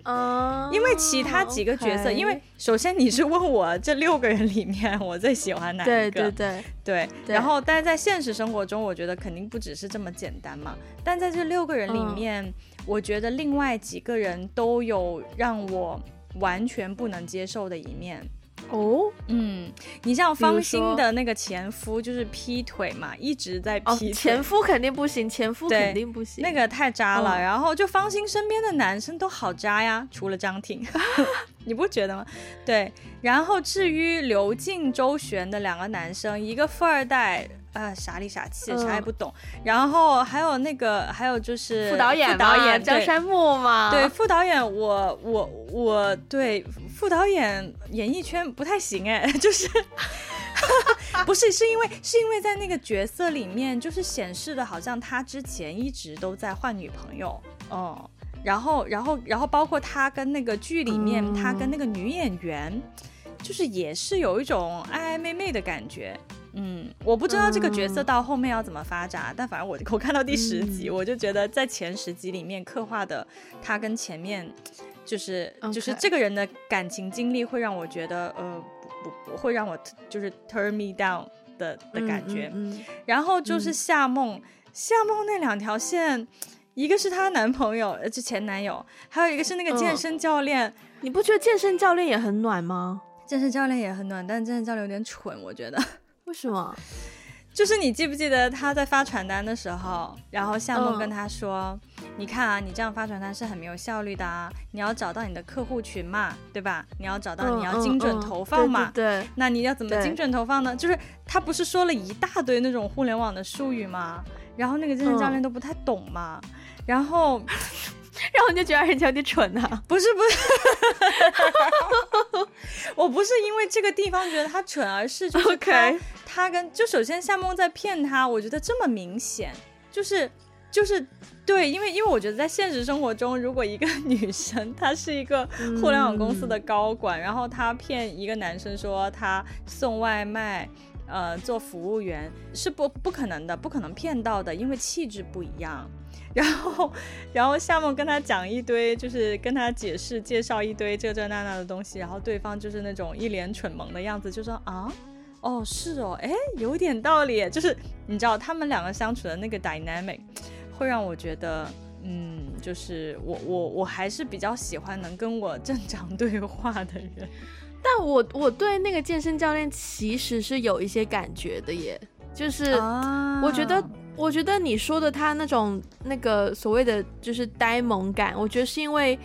嗯，因为其他几个角色因为首先你是问我这六个人里面我最喜欢哪一个，对对对对，对。然后但是在现实生活中，我觉得肯定不只是这么简单嘛，但在这六个人里面，嗯、我觉得另外几个人都有让我完全不能接受的一面。哦，嗯，你像方心的那个前夫就是劈腿嘛，一直在劈腿。哦，前夫肯定不行，前夫肯定不行，那个太渣了。哦，然后就方心身边的男生都好渣呀，除了张挺，你不觉得吗？对。然后至于刘静、周旋的两个男生，一个富二代。啊，傻里傻气，啥也不懂。嗯、然后还有那个，还有就是副导演，副导演张山木嘛。对，副导演我，我我我对副导演演艺圈不太行哎，就是 不是是因为是因为在那个角色里面，就是显示的好像他之前一直都在换女朋友，嗯，然后然后然后包括他跟那个剧里面，嗯、他跟那个女演员，就是也是有一种暧暧昧昧的感觉。嗯，我不知道这个角色到后面要怎么发展，嗯、但反正我我看到第十集，嗯、我就觉得在前十集里面刻画的他跟前面，就是.就是这个人的感情经历会让我觉得呃不不，不会让我就是 turn me down 的的感觉。然后就是夏梦，嗯、夏梦那两条线一个是她男朋友，呃，就前男友，还有一个是那个健身教练。嗯、你不觉得健身教练也很暖吗？健身教练也很暖，但健身教练有点蠢，我觉得。为什么？就是你记不记得他在发传单的时候，然后夏梦跟他说：“嗯、你看啊，你这样发传单是很没有效率的啊，你要找到你的客户群嘛，对吧？你要找到你要精准投放嘛，对，对，对，那你要怎么精准投放呢？就是他不是说了一大堆那种互联网的术语吗？然后那个健身教练都不太懂嘛，嗯、然后。”然后你就觉得人家有点蠢呐、啊？不是不是，我不是因为这个地方觉得他蠢，而是就是他.他跟就首先夏梦在骗他，我觉得这么明显，就是就是对，因为因为我觉得在现实生活中，如果一个 女生她是一个互联网公司的高管，嗯、然后她骗一个男生说她送外卖，呃，做服务员是不不可能的，不可能骗到的，因为气质不一样。然后，然后夏梦跟他讲一堆，就是跟他解释、介绍一堆这这那那的东西，然后对方就是那种一脸蠢萌的样子，就说啊，哦，是哦，哎，有点道理，就是你知道他们两个相处的那个 dynamic，会让我觉得，嗯，就是我我我还是比较喜欢能跟我正常对话的人，但我我对那个健身教练其实是有一些感觉的耶，就是我觉得。啊我觉得你说的他那种那个所谓的就是呆萌感，我觉得是因为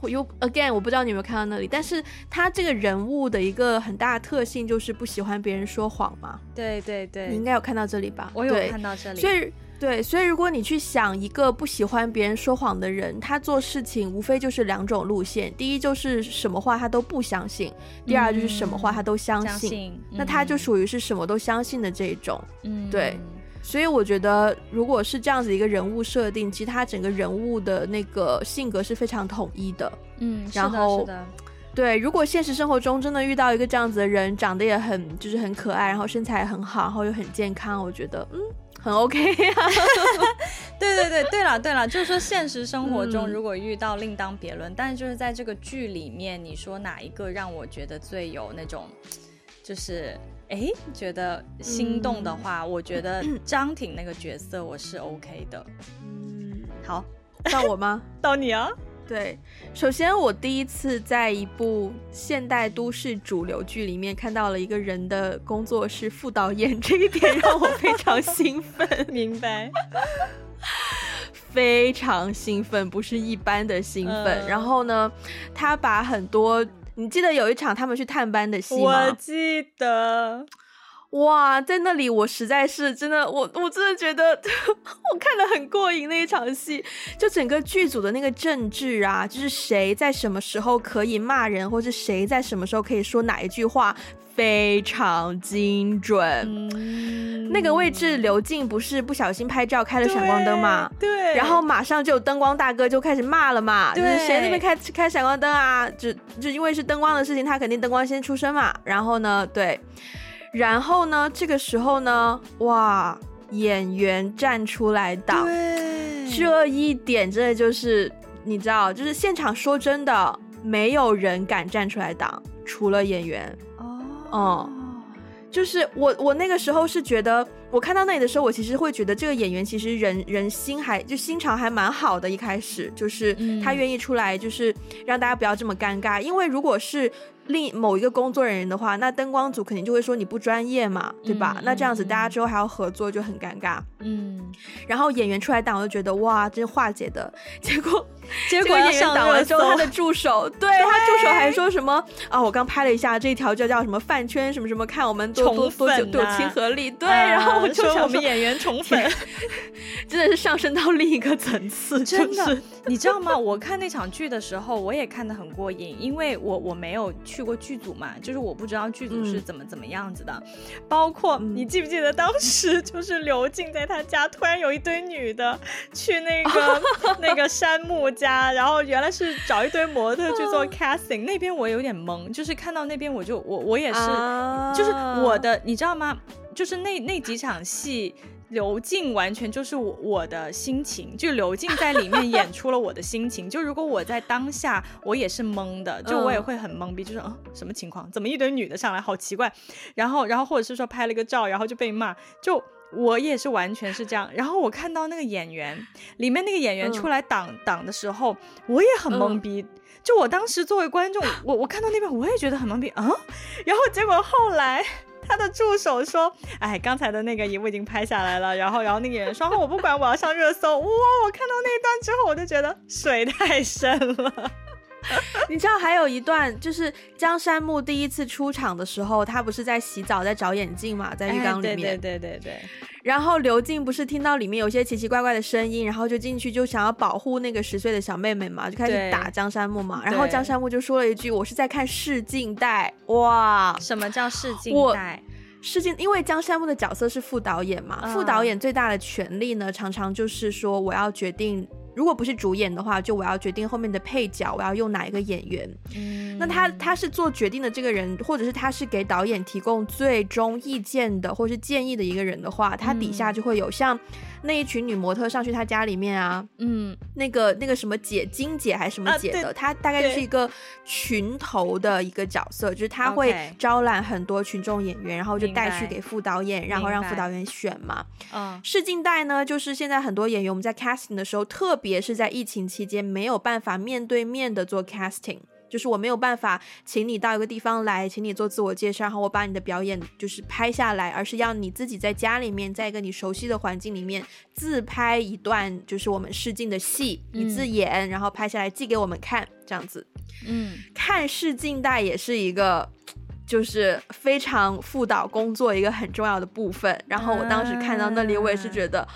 我又 again 我不知道你有没有看到那里，但是他这个人物的一个很大的特性就是不喜欢别人说谎嘛。对对对，你应该有看到这里吧？我有看到这里。所以对，所以如果你去想一个不喜欢别人说谎的人，他做事情无非就是两种路线：第一就是什么话他都不相信；第二就是什么话他都相信。嗯、相信那他就属于是什么都相信的这一种。嗯，对。所以我觉得，如果是这样子一个人物设定，其实他整个人物的那个性格是非常统一的。嗯，然后，是的，是的。对，如果现实生活中真的遇到一个这样子的人，长得也很就是很可爱，然后身材很好，然后又很健康，我觉得嗯很 OK 啊。对对对对了对了，就是说现实生活中如果遇到另当别论，嗯、但是就是在这个剧里面，你说哪一个让我觉得最有那种就是。哎，觉得心动的话，嗯、我觉得 张挺那个角色我是 OK 的。嗯，好，到我吗？到你啊。对，首先我第一次在一部现代都市主流剧里面看到了一个人的工作是副导演，这一点让我非常兴奋。明白，非常兴奋，不是一般的兴奋。嗯、然后呢，他把很多。你记得有一场他们去探班的戏吗？我记得，哇，在那里我实在是真的，我我真的觉得 我看的很过瘾那一场戏，就整个剧组的那个政治啊，就是谁在什么时候可以骂人，或是谁在什么时候可以说哪一句话。非常精准，嗯、那个位置刘静不是不小心拍照开了闪光灯嘛？对，然后马上就有灯光大哥就开始骂了嘛，对就是谁那边开开闪光灯啊？就就因为是灯光的事情，他肯定灯光先出声嘛。然后呢，对，然后呢，这个时候呢，哇，演员站出来挡，这一点真的就是你知道，就是现场说真的，没有人敢站出来挡，除了演员。哦，就是我，我那个时候是觉得，我看到那里的时候，我其实会觉得这个演员其实人人心还就心肠还蛮好的。一开始就是他愿意出来，就是让大家不要这么尴尬，因为如果是。另某一个工作人员的话，那灯光组肯定就会说你不专业嘛，对吧？嗯、那这样子大家之后还要合作就很尴尬。嗯，然后演员出来挡，我就觉得哇，这化解的。结果结果演员挡完之后，他的助手对，对他助手还说什么啊？我刚拍了一下这一条，就叫什么饭圈什么什么，看我们多多多久多亲和力。对，啊、然后我就想说，我们演员宠粉，真的是上升到另一个层次，真的。你知道吗？我看那场剧的时候，我也看得很过瘾，因为我我没有去过剧组嘛，就是我不知道剧组是怎么怎么样子的。嗯、包括你记不记得当时就是刘静在他家，突然有一堆女的去那个 那个山木家，然后原来是找一堆模特去做 casting，那边我有点懵，就是看到那边我就我我也是，啊、就是我的，你知道吗？就是那那几场戏。刘静完全就是我我的心情，就刘静在里面演出了我的心情。就如果我在当下，我也是懵的，就我也会很懵逼，就是嗯，什么情况？怎么一堆女的上来，好奇怪。然后，然后或者是说拍了个照，然后就被骂，就我也是完全是这样。然后我看到那个演员里面那个演员出来挡挡、嗯、的时候，我也很懵逼。嗯、就我当时作为观众，我我看到那边我也觉得很懵逼啊。然后结果后来他的助手说：“哎，刚才的那个也我已经拍下来了。”然后然后那个演员说：“我不管，我要上热搜。”哇！我看到那一段之后，我就觉得水太深了。你知道还有一段，就是江山木第一次出场的时候，他不是在洗澡，在找眼镜嘛，在浴缸里面。对对对对对。然后刘静不是听到里面有些奇奇怪怪的声音，然后就进去就想要保护那个十岁的小妹妹嘛，就开始打江山木嘛。然后江山木就说了一句：“我是在看试镜带。”哇！什么叫试镜带？试镜，因为江山木的角色是副导演嘛，副导演最大的权利呢，常常就是说我要决定。如果不是主演的话，就我要决定后面的配角，我要用哪一个演员。嗯，那他他是做决定的这个人，或者是他是给导演提供最终意见的，或是建议的一个人的话，他底下就会有像。那一群女模特上去他家里面啊，嗯，那个那个什么姐金姐还是什么姐的，她、啊、大概就是一个群头的一个角色，就是她会招揽很多群众演员，然后就带去给副导演，然后让副导演选嘛。嗯，试镜带呢，就是现在很多演员我们在 casting 的时候，特别是在疫情期间没有办法面对面的做 casting。就是我没有办法请你到一个地方来，请你做自我介绍，然后我把你的表演就是拍下来，而是要你自己在家里面，在一个你熟悉的环境里面自拍一段，就是我们试镜的戏，你自演，然后拍下来寄给我们看，这样子。嗯，看试镜带也是一个，就是非常副导工作一个很重要的部分。然后我当时看到那里，我也是觉得，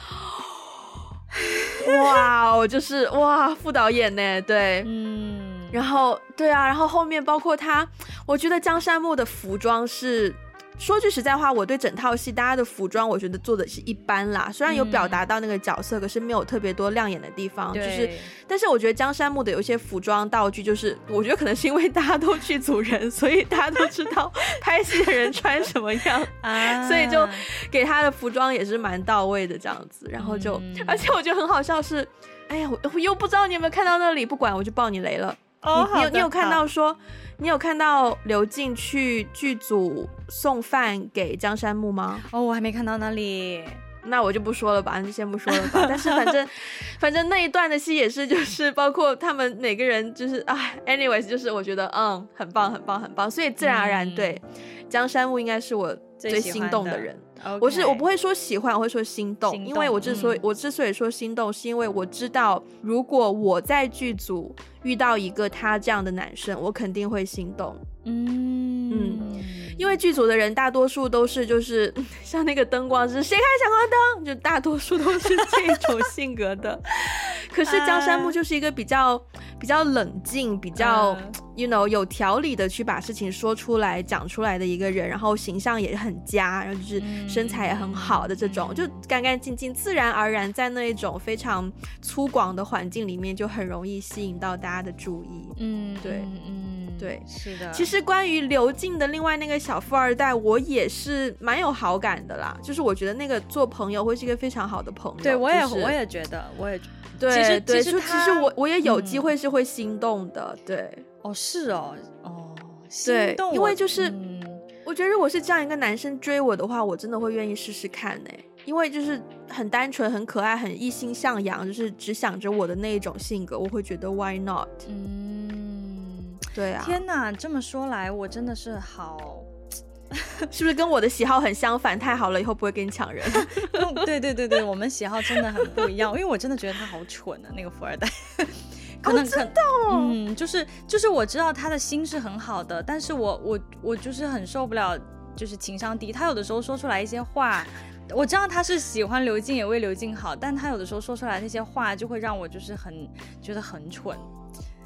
哇，我就是哇，副导演呢，对，嗯。然后，对啊，然后后面包括他，我觉得江山木的服装是，说句实在话，我对整套戏大家的服装，我觉得做的是一般啦。虽然有表达到那个角色，嗯、可是没有特别多亮眼的地方。就是，但是我觉得江山木的有一些服装道具，就是我觉得可能是因为大家都剧组人，所以大家都知道拍戏的人穿什么样，啊、所以就给他的服装也是蛮到位的这样子。然后就，嗯、而且我觉得很好笑是，哎呀，我我又不知道你有没有看到那里，不管我就爆你雷了。哦，你你有你有看到说，你有看到刘静去剧组送饭给江山木吗？哦，我还没看到那里，那我就不说了吧，那就先不说了吧。但是反正 反正那一段的戏也是，就是包括他们每个人，就是啊，anyways，就是我觉得嗯，很棒很棒很棒，所以自然而然对江山木应该是我最心动的人。Okay. 我是我不会说喜欢，我会说心动，心动，因为我之所以、嗯、我之所以说心动，是因为我知道，如果我在剧组遇到一个他这样的男生，我肯定会心动。嗯嗯，因为剧组的人大多数都是就是 像那个灯光是，谁开闪光灯，就大多数都是这种性格的。可是江山木就是一个比较。比较冷静，比较、uh, you know 有条理的去把事情说出来、讲出来的一个人，然后形象也很佳，然后就是身材也很好的这种，嗯、就干干净净、自然而然，在那一种非常粗犷的环境里面，就很容易吸引到大家的注意。嗯，对，嗯，对，是的。其实关于刘静的另外那个小富二代，我也是蛮有好感的啦，就是我觉得那个做朋友会是一个非常好的朋友。对，我也，就是、我也觉得，我也。对，其实对，其实，其实我我也有机会是会心动的，嗯、对，哦，是哦，哦，心动，因为就是，嗯、我觉得如果是这样一个男生追我的话，我真的会愿意试试看呢，因为就是很单纯、很可爱、很一心向阳，就是只想着我的那一种性格，我会觉得 Why not？嗯，对啊，天哪，这么说来，我真的是好。是不是跟我的喜好很相反？太好了，以后不会跟你抢人。对对对对，我们喜好真的很不一样。因为我真的觉得他好蠢啊，那个富二代。可能、哦、知道，嗯，就是就是我知道他的心是很好的，但是我我我就是很受不了，就是情商低。他有的时候说出来一些话，我知道他是喜欢刘静，也为刘静好，但他有的时候说出来那些话，就会让我就是很觉得很蠢。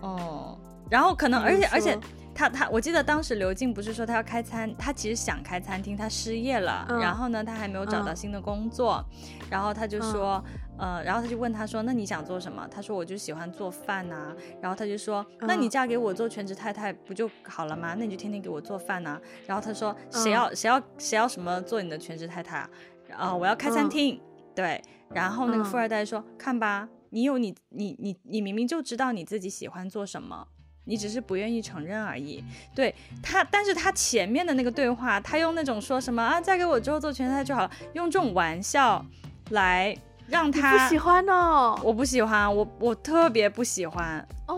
哦，然后可能而且而且。他他，我记得当时刘静不是说他要开餐，他其实想开餐厅，他失业了，嗯、然后呢，他还没有找到新的工作，嗯、然后他就说，嗯、呃，然后他就问他说，那你想做什么？他说我就喜欢做饭呐、啊，然后他就说，那你嫁给我做全职太太不就好了吗？那你就天天给我做饭呐、啊。然后他说，谁要谁要谁要什么做你的全职太太啊？啊、呃，我要开餐厅，嗯、对。然后那个富二代说，嗯、看吧，你有你你你你明明就知道你自己喜欢做什么。你只是不愿意承认而已。对他，但是他前面的那个对话，他用那种说什么啊，嫁给我之后做全菜就好了，用这种玩笑来让他不喜欢哦，我不喜欢，我我特别不喜欢哦，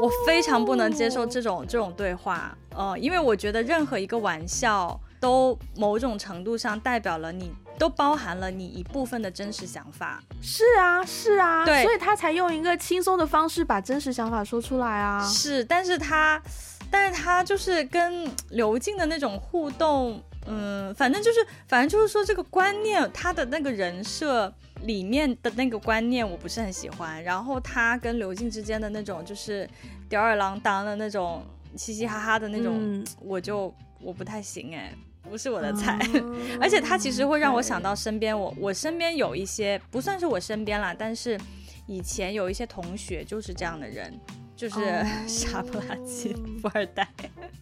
我非常不能接受这种这种对话，呃，因为我觉得任何一个玩笑都某种程度上代表了你。都包含了你一部分的真实想法，是啊，是啊，对，所以他才用一个轻松的方式把真实想法说出来啊。是，但是他，但是他就是跟刘静的那种互动，嗯，反正就是，反正就是说这个观念，他的那个人设里面的那个观念，我不是很喜欢。然后他跟刘静之间的那种就是吊儿郎当的那种嘻嘻哈哈的那种，嗯、我就我不太行哎。不是我的菜，嗯、而且他其实会让我想到身边我我身边有一些不算是我身边啦，但是以前有一些同学就是这样的人，就是 傻不拉几富二代，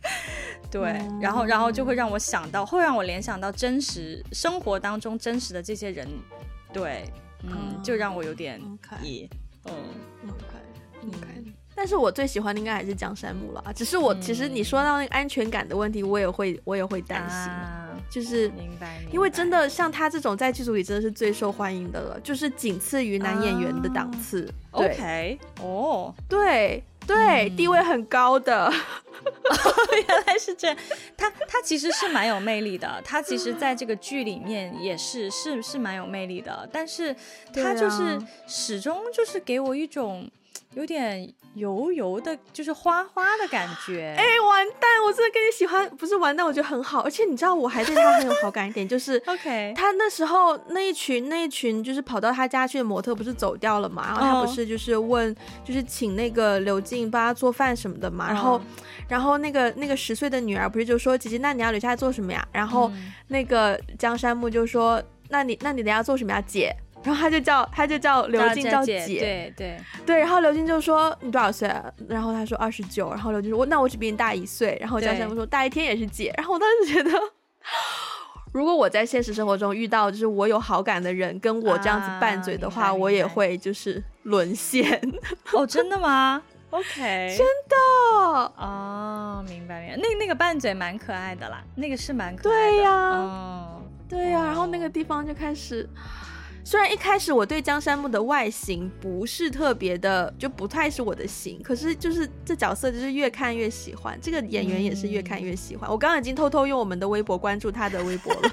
对，嗯、然后然后就会让我想到，会让我联想到真实生活当中真实的这些人，对，嗯，嗯就让我有点疑，嗯，OK OK。但是我最喜欢的应该还是江山木了，只是我其实你说到那个安全感的问题，我也会我也会担心，啊、就是明白，因为真的像他这种在剧组里真的是最受欢迎的了，就是仅次于男演员的档次。啊、OK，哦，对对，嗯、地位很高的，原来是这样。他他其实是蛮有魅力的，他其实在这个剧里面也是是是蛮有魅力的，但是他就是始终就是给我一种。有点油油的，就是花花的感觉。哎、欸，完蛋！我真的跟你喜欢，不是完蛋，我觉得很好。而且你知道，我还对他很有好感一点，就是 OK。他那时候那一群那一群就是跑到他家去的模特，不是走掉了嘛？然后他不是就是问，oh. 就是请那个刘静帮他做饭什么的嘛？然后，oh. 然后那个那个十岁的女儿不是就说：“姐姐，那你要留下来做什么呀？”然后那个江山木就说：“那你那你等下做什么呀，姐？”然后他就叫他就叫刘静叫姐，对对对。然后刘静就说，你多少岁啊？然后他说二十九。然后刘静说，我那我只比你大一岁。然后江山木说，大一天也是姐。然后我当时觉得，如果我在现实生活中遇到就是我有好感的人跟我这样子拌嘴的话，我也会就是沦陷。哦，真的吗？OK，真的。哦，明白明白。那那个拌嘴蛮可爱的啦，那个是蛮可爱的。对呀，对呀。然后那个地方就开始。虽然一开始我对江山木的外形不是特别的，就不太是我的型，可是就是这角色就是越看越喜欢，这个演员也是越看越喜欢。嗯、我刚刚已经偷偷用我们的微博关注他的微博了。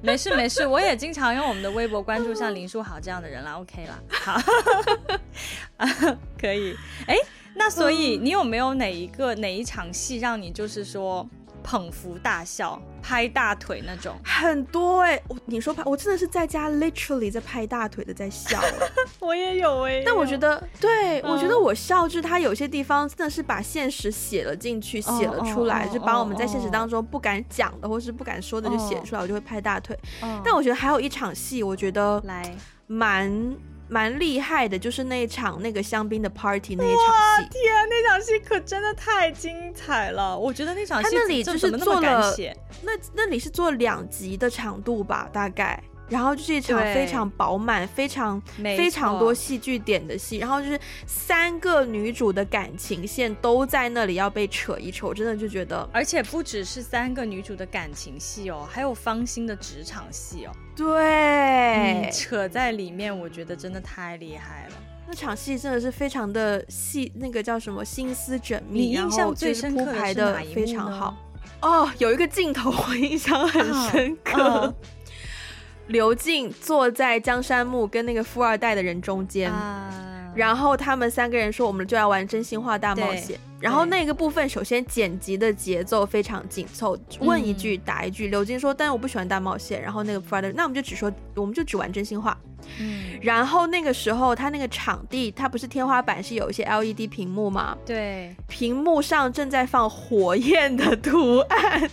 没事没事，我也经常用我们的微博关注像林书豪这样的人啦。OK 啦，好，可以。哎，那所以你有没有哪一个哪一场戏让你就是说？捧腹大笑、拍大腿那种很多哎、欸，我你说拍，我真的是在家 literally 在拍大腿的在笑，我也有哎、欸。但我觉得，对、嗯、我觉得我笑就是他有些地方真的是把现实写了进去，写了出来，哦、就把我们在现实当中不敢讲的或是不敢说的就写出来，哦、我就会拍大腿。哦、但我觉得还有一场戏，我觉得来蛮。蛮厉害的，就是那一场那个香槟的 party 那一场戏。天，那场戏可真的太精彩了！我觉得那场戏他那里就是做了，那那里是做两集的长度吧，大概。然后就是一场非常饱满、非常错非常多戏剧点的戏，然后就是三个女主的感情线都在那里要被扯一扯，我真的就觉得，而且不只是三个女主的感情戏哦，还有芳心的职场戏哦，对、嗯，扯在里面，我觉得真的太厉害了。那场戏真的是非常的细，那个叫什么心思缜密，你印象最深刻的是哪一幕？非常好哦，有一个镜头我印象很深刻。刘静坐在江山木跟那个富二代的人中间，啊、然后他们三个人说：“我们就要玩真心话大冒险。”然后那个部分首先剪辑的节奏非常紧凑，问一句答一句。刘静说：“但是我不喜欢大冒险。”然后那个富二代，那我们就只说，我们就只玩真心话。嗯。然后那个时候他那个场地，他不是天花板是有一些 LED 屏幕吗？对。屏幕上正在放火焰的图案。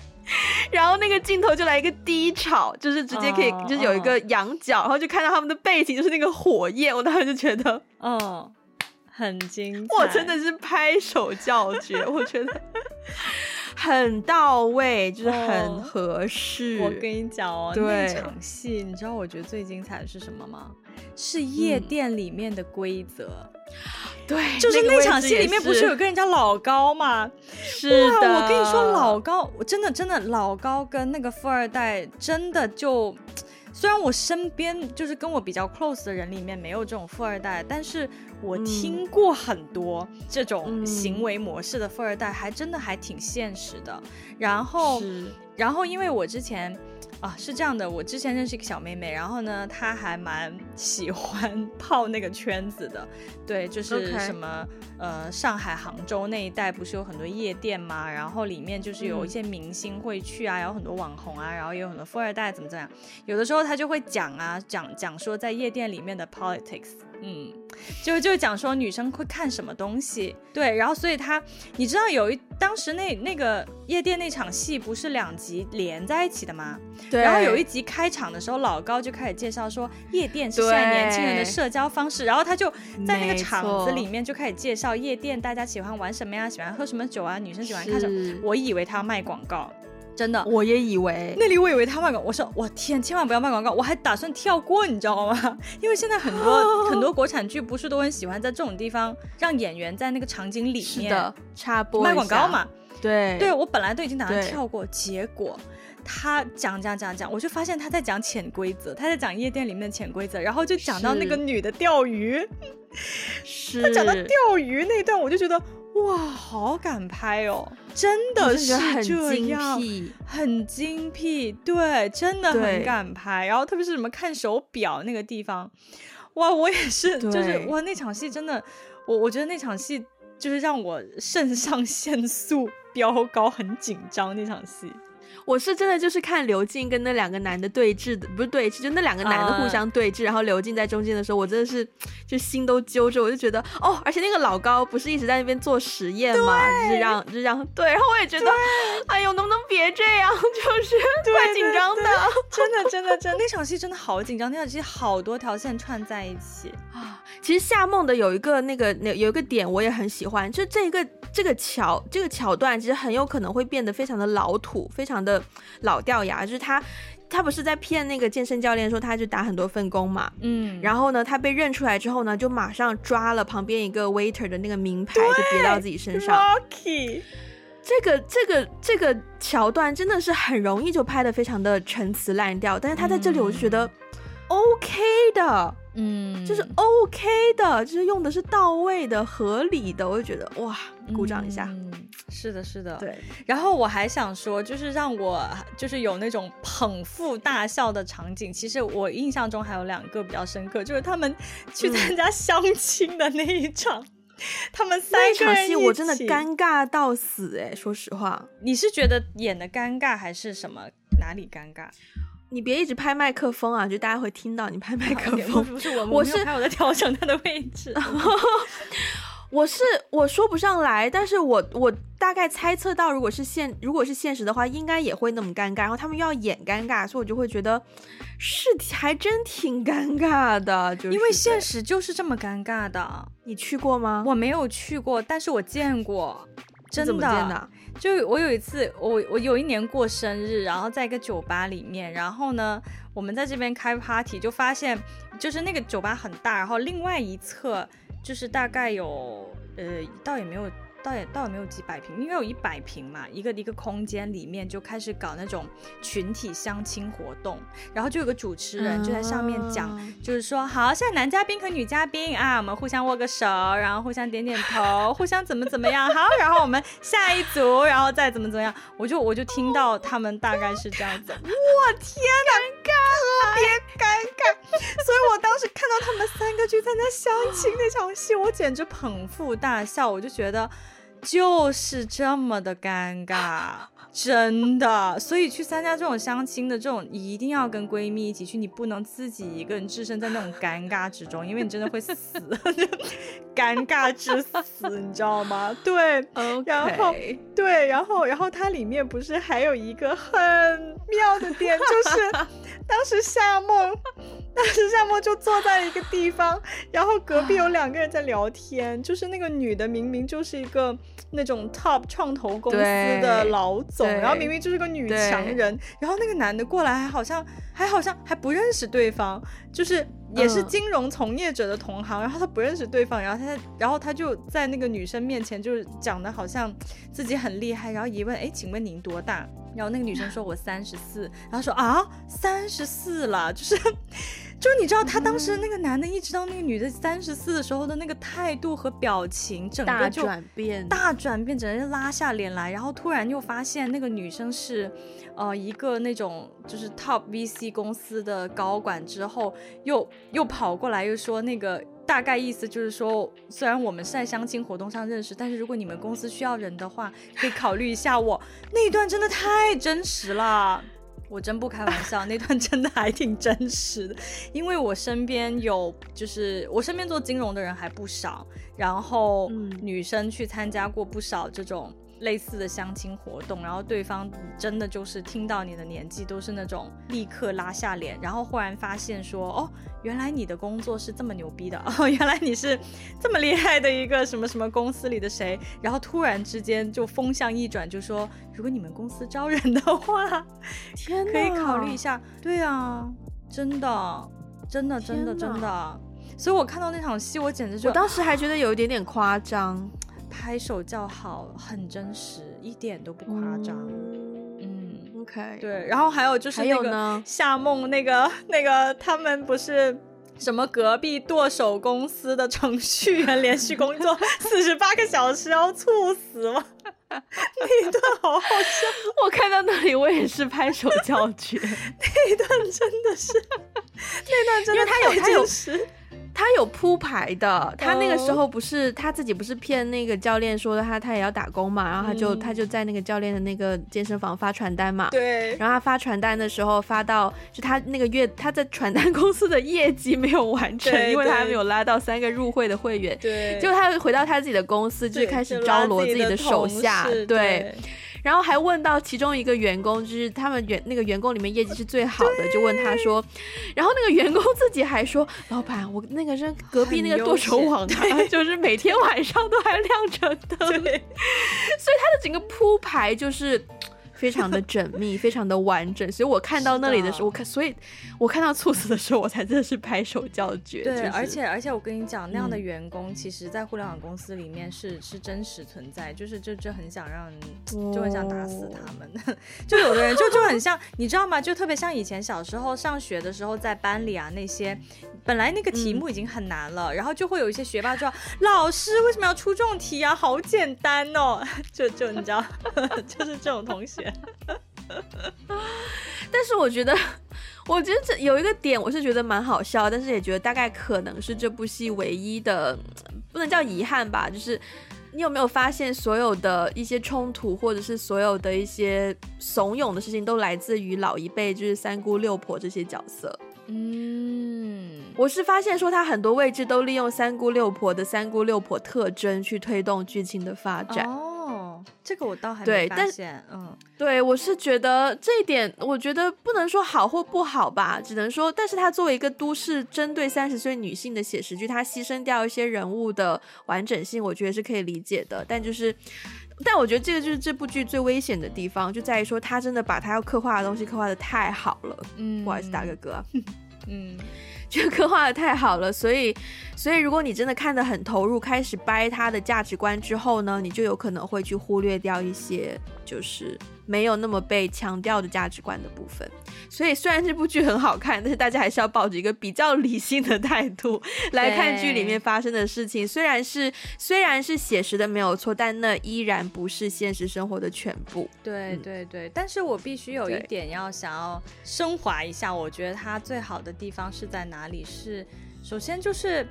然后那个镜头就来一个低潮，就是直接可以，就是有一个仰角，然后就看到他们的背景就是那个火焰，我当时就觉得，嗯，很精彩，我真的是拍手叫绝，我觉得很到位，就是很合适。我跟你讲哦，对那场戏，你知道我觉得最精彩的是什么吗？是夜店里面的规则。对，就是那场戏里面不是有跟人家老高吗？是的，我跟你说，老高，我真的真的老高跟那个富二代真的就。虽然我身边就是跟我比较 close 的人里面没有这种富二代，但是我听过很多这种行为模式的富二代，还真的还挺现实的。然后，然后因为我之前。啊，是这样的，我之前认识一个小妹妹，然后呢，她还蛮喜欢 泡那个圈子的，对，就是什么.呃，上海、杭州那一带不是有很多夜店嘛？然后里面就是有一些明星会去啊，嗯、有很多网红啊，然后也有很多富二代，怎么怎么样？有的时候她就会讲啊，讲讲说在夜店里面的 politics。嗯，就就讲说女生会看什么东西，对，然后所以他，你知道有一当时那那个夜店那场戏不是两集连在一起的吗？对。然后有一集开场的时候，老高就开始介绍说夜店是现在年轻人的社交方式，然后他就在那个场子里面就开始介绍夜店，大家喜欢玩什么呀？喜欢喝什么酒啊？女生喜欢看什么？我以为他要卖广告。真的，我也以为。那里，我以为他卖广告，我说我天，千万不要卖广告，我还打算跳过，你知道吗？因为现在很多、哦、很多国产剧不是都很喜欢在这种地方让演员在那个场景里面插播卖广告嘛？对，对我本来都已经打算跳过，结果他讲讲讲讲，我就发现他在讲潜规则，他在讲夜店里面的潜规则，然后就讲到那个女的钓鱼，是。他讲到钓鱼那段，我就觉得。哇，好敢拍哦！真的是这样，很精辟，很精辟，对，真的很敢拍。然后特别是什么看手表那个地方，哇，我也是，就是哇，那场戏真的，我我觉得那场戏就是让我肾上腺素飙高，很紧张那场戏。我是真的就是看刘静跟那两个男的对峙的，不是对峙，就那两个男的互相对峙，uh, 然后刘静在中间的时候，我真的是就心都揪着，我就觉得哦，而且那个老高不是一直在那边做实验吗？就是让，就是让，对，然后我也觉得，哎呦，能不能别这样？就是怪紧张的，真的，真的，真的，那场戏真的好紧张，那场戏好多条线串在一起啊。其实夏梦的有一个那个那有一个点我也很喜欢，就这个这个桥这个桥段，其实很有可能会变得非常的老土，非常的。老掉牙，就是他，他不是在骗那个健身教练说他就打很多份工嘛，嗯，然后呢，他被认出来之后呢，就马上抓了旁边一个 waiter 的那个名牌，就别到自己身上。Rocky，这个这个这个桥段真的是很容易就拍的非常的陈词滥调，但是他在这里我就觉得 OK 的。嗯，就是 OK 的，就是用的是到位的、合理的，我就觉得哇，鼓掌一下。嗯，是的，是的，对。然后我还想说，就是让我就是有那种捧腹大笑的场景。其实我印象中还有两个比较深刻，就是他们去参加相亲的那一场，嗯、他们三场戏我真的尴尬到死哎，说实话。你是觉得演的尴尬还是什么？哪里尴尬？你别一直拍麦克风啊，就大家会听到你拍麦克 风。不是我，我 是还有在调整它的位置。我是我说不上来，但是我我大概猜测到，如果是现如果是现实的话，应该也会那么尴尬。然后他们又要演尴尬，所以我就会觉得是还真挺尴尬的。就是因为现实就是这么尴尬的。你去过吗？我没有去过，但是我见过。真的？怎么见的？就我有一次，我我有一年过生日，然后在一个酒吧里面，然后呢，我们在这边开 party，就发现就是那个酒吧很大，然后另外一侧就是大概有呃，倒也没有。倒也倒也没有几百平，应该有一百平嘛，一个一个空间里面就开始搞那种群体相亲活动，然后就有个主持人就在上面讲，嗯、就是说好，现在男嘉宾和女嘉宾啊，我们互相握个手，然后互相点点头，互相怎么怎么样，好，然后我们下一组，然后再怎么怎么样，我就我就听到他们大概是这样子，我天哪，尴尬，别尴尬，所以我当时看到他们三个去参加相亲那场戏，我简直捧腹大笑，我就觉得。就是这么的尴尬，真的。所以去参加这种相亲的这种，一定要跟闺蜜一起去，你不能自己一个人置身在那种尴尬之中，因为你真的会死，尴尬之死，你知道吗？对，Okay. 然后对，然后然后它里面不是还有一个很妙的点，就是 当时夏梦。当时夏梦就坐在一个地方，然后隔壁有两个人在聊天，就是那个女的明明就是一个那种 top 创投公司的老总，然后明明就是个女强人，然后那个男的过来还好像还好像还不认识对方，就是也是金融从业者的同行，然后他不认识对方，然后他然后他就在那个女生面前就是讲的好像自己很厉害，然后一问，哎，请问您多大？然后那个女生说：“我三十四。”然后说：“啊，三十四了，就是，就是你知道他当时那个男的，一直到那个女的三十四的时候的那个态度和表情，整个就大转变，大转变，整个人拉下脸来。然后突然又发现那个女生是，呃，一个那种就是 top VC 公司的高管，之后又又跑过来又说那个。”大概意思就是说，虽然我们是在相亲活动上认识，但是如果你们公司需要人的话，可以考虑一下我。那一段真的太真实了，我真不开玩笑，那段真的还挺真实的，因为我身边有，就是我身边做金融的人还不少，然后女生去参加过不少这种。类似的相亲活动，然后对方真的就是听到你的年纪，都是那种立刻拉下脸，然后忽然发现说，哦，原来你的工作是这么牛逼的，哦，原来你是这么厉害的一个什么什么公司里的谁，然后突然之间就风向一转，就说如果你们公司招人的话，天哪，可以考虑一下。对啊，真的，真的，真的，真的。所以我看到那场戏，我简直就，我当时还觉得有一点点夸张。拍手叫好，很真实，一点都不夸张。嗯，OK，对。然后还有就是那个夏梦，那个 那个他们不是什么隔壁剁手公司的程序员，连续工作 四十八个小时要猝死吗？那一段好好笑，我看到那里我也是拍手叫绝。那一段真的是，那段真的太真实。他有铺排的，他那个时候不是、oh. 他自己不是骗那个教练说的他他也要打工嘛，然后他就、嗯、他就在那个教练的那个健身房发传单嘛，对，然后他发传单的时候发到就他那个月他在传单公司的业绩没有完成，因为他还没有拉到三个入会的会员，对，就他回到他自己的公司就开始招罗自己的手下，对。对然后还问到其中一个员工，就是他们员那个员工里面业绩是最好的，就问他说，然后那个员工自己还说，老板，我那个是隔壁那个剁手网啊，就是每天晚上都还亮着灯，所以他的整个铺排就是。非常的缜密，非常的完整，所以我看到那里的时候，我看，所以我看到猝死的时候，我才真的是拍手叫绝。对，就是、而且而且我跟你讲，那样的员工，其实，在互联网公司里面是、嗯、是真实存在，就是就就很想让，就很想打死他们。哦、就有的人就就很像，你知道吗？就特别像以前小时候上学的时候，在班里啊那些。本来那个题目已经很难了，嗯、然后就会有一些学霸说：“老师为什么要出这种题啊？好简单哦！” 就就你知道，就是这种同学。但是我觉得，我觉得这有一个点，我是觉得蛮好笑，但是也觉得大概可能是这部戏唯一的，不能叫遗憾吧。就是你有没有发现，所有的一些冲突，或者是所有的一些怂恿的事情，都来自于老一辈，就是三姑六婆这些角色。嗯，我是发现说他很多位置都利用三姑六婆的三姑六婆特征去推动剧情的发展。哦，这个我倒还没发现。嗯，对，我是觉得这一点，我觉得不能说好或不好吧，只能说，但是他作为一个都市针对三十岁女性的写实剧，他牺牲掉一些人物的完整性，我觉得是可以理解的。但就是，但我觉得这个就是这部剧最危险的地方，就在于说他真的把他要刻画的东西刻画的太好了。嗯，不好意思，大哥哥。嗯，这刻画的太好了，所以，所以如果你真的看得很投入，开始掰他的价值观之后呢，你就有可能会去忽略掉一些，就是。没有那么被强调的价值观的部分，所以虽然这部剧很好看，但是大家还是要抱着一个比较理性的态度 来看剧里面发生的事情。虽然是虽然是写实的没有错，但那依然不是现实生活的全部。对对对，但是我必须有一点要想要升华一下，我觉得它最好的地方是在哪里？是首先就是。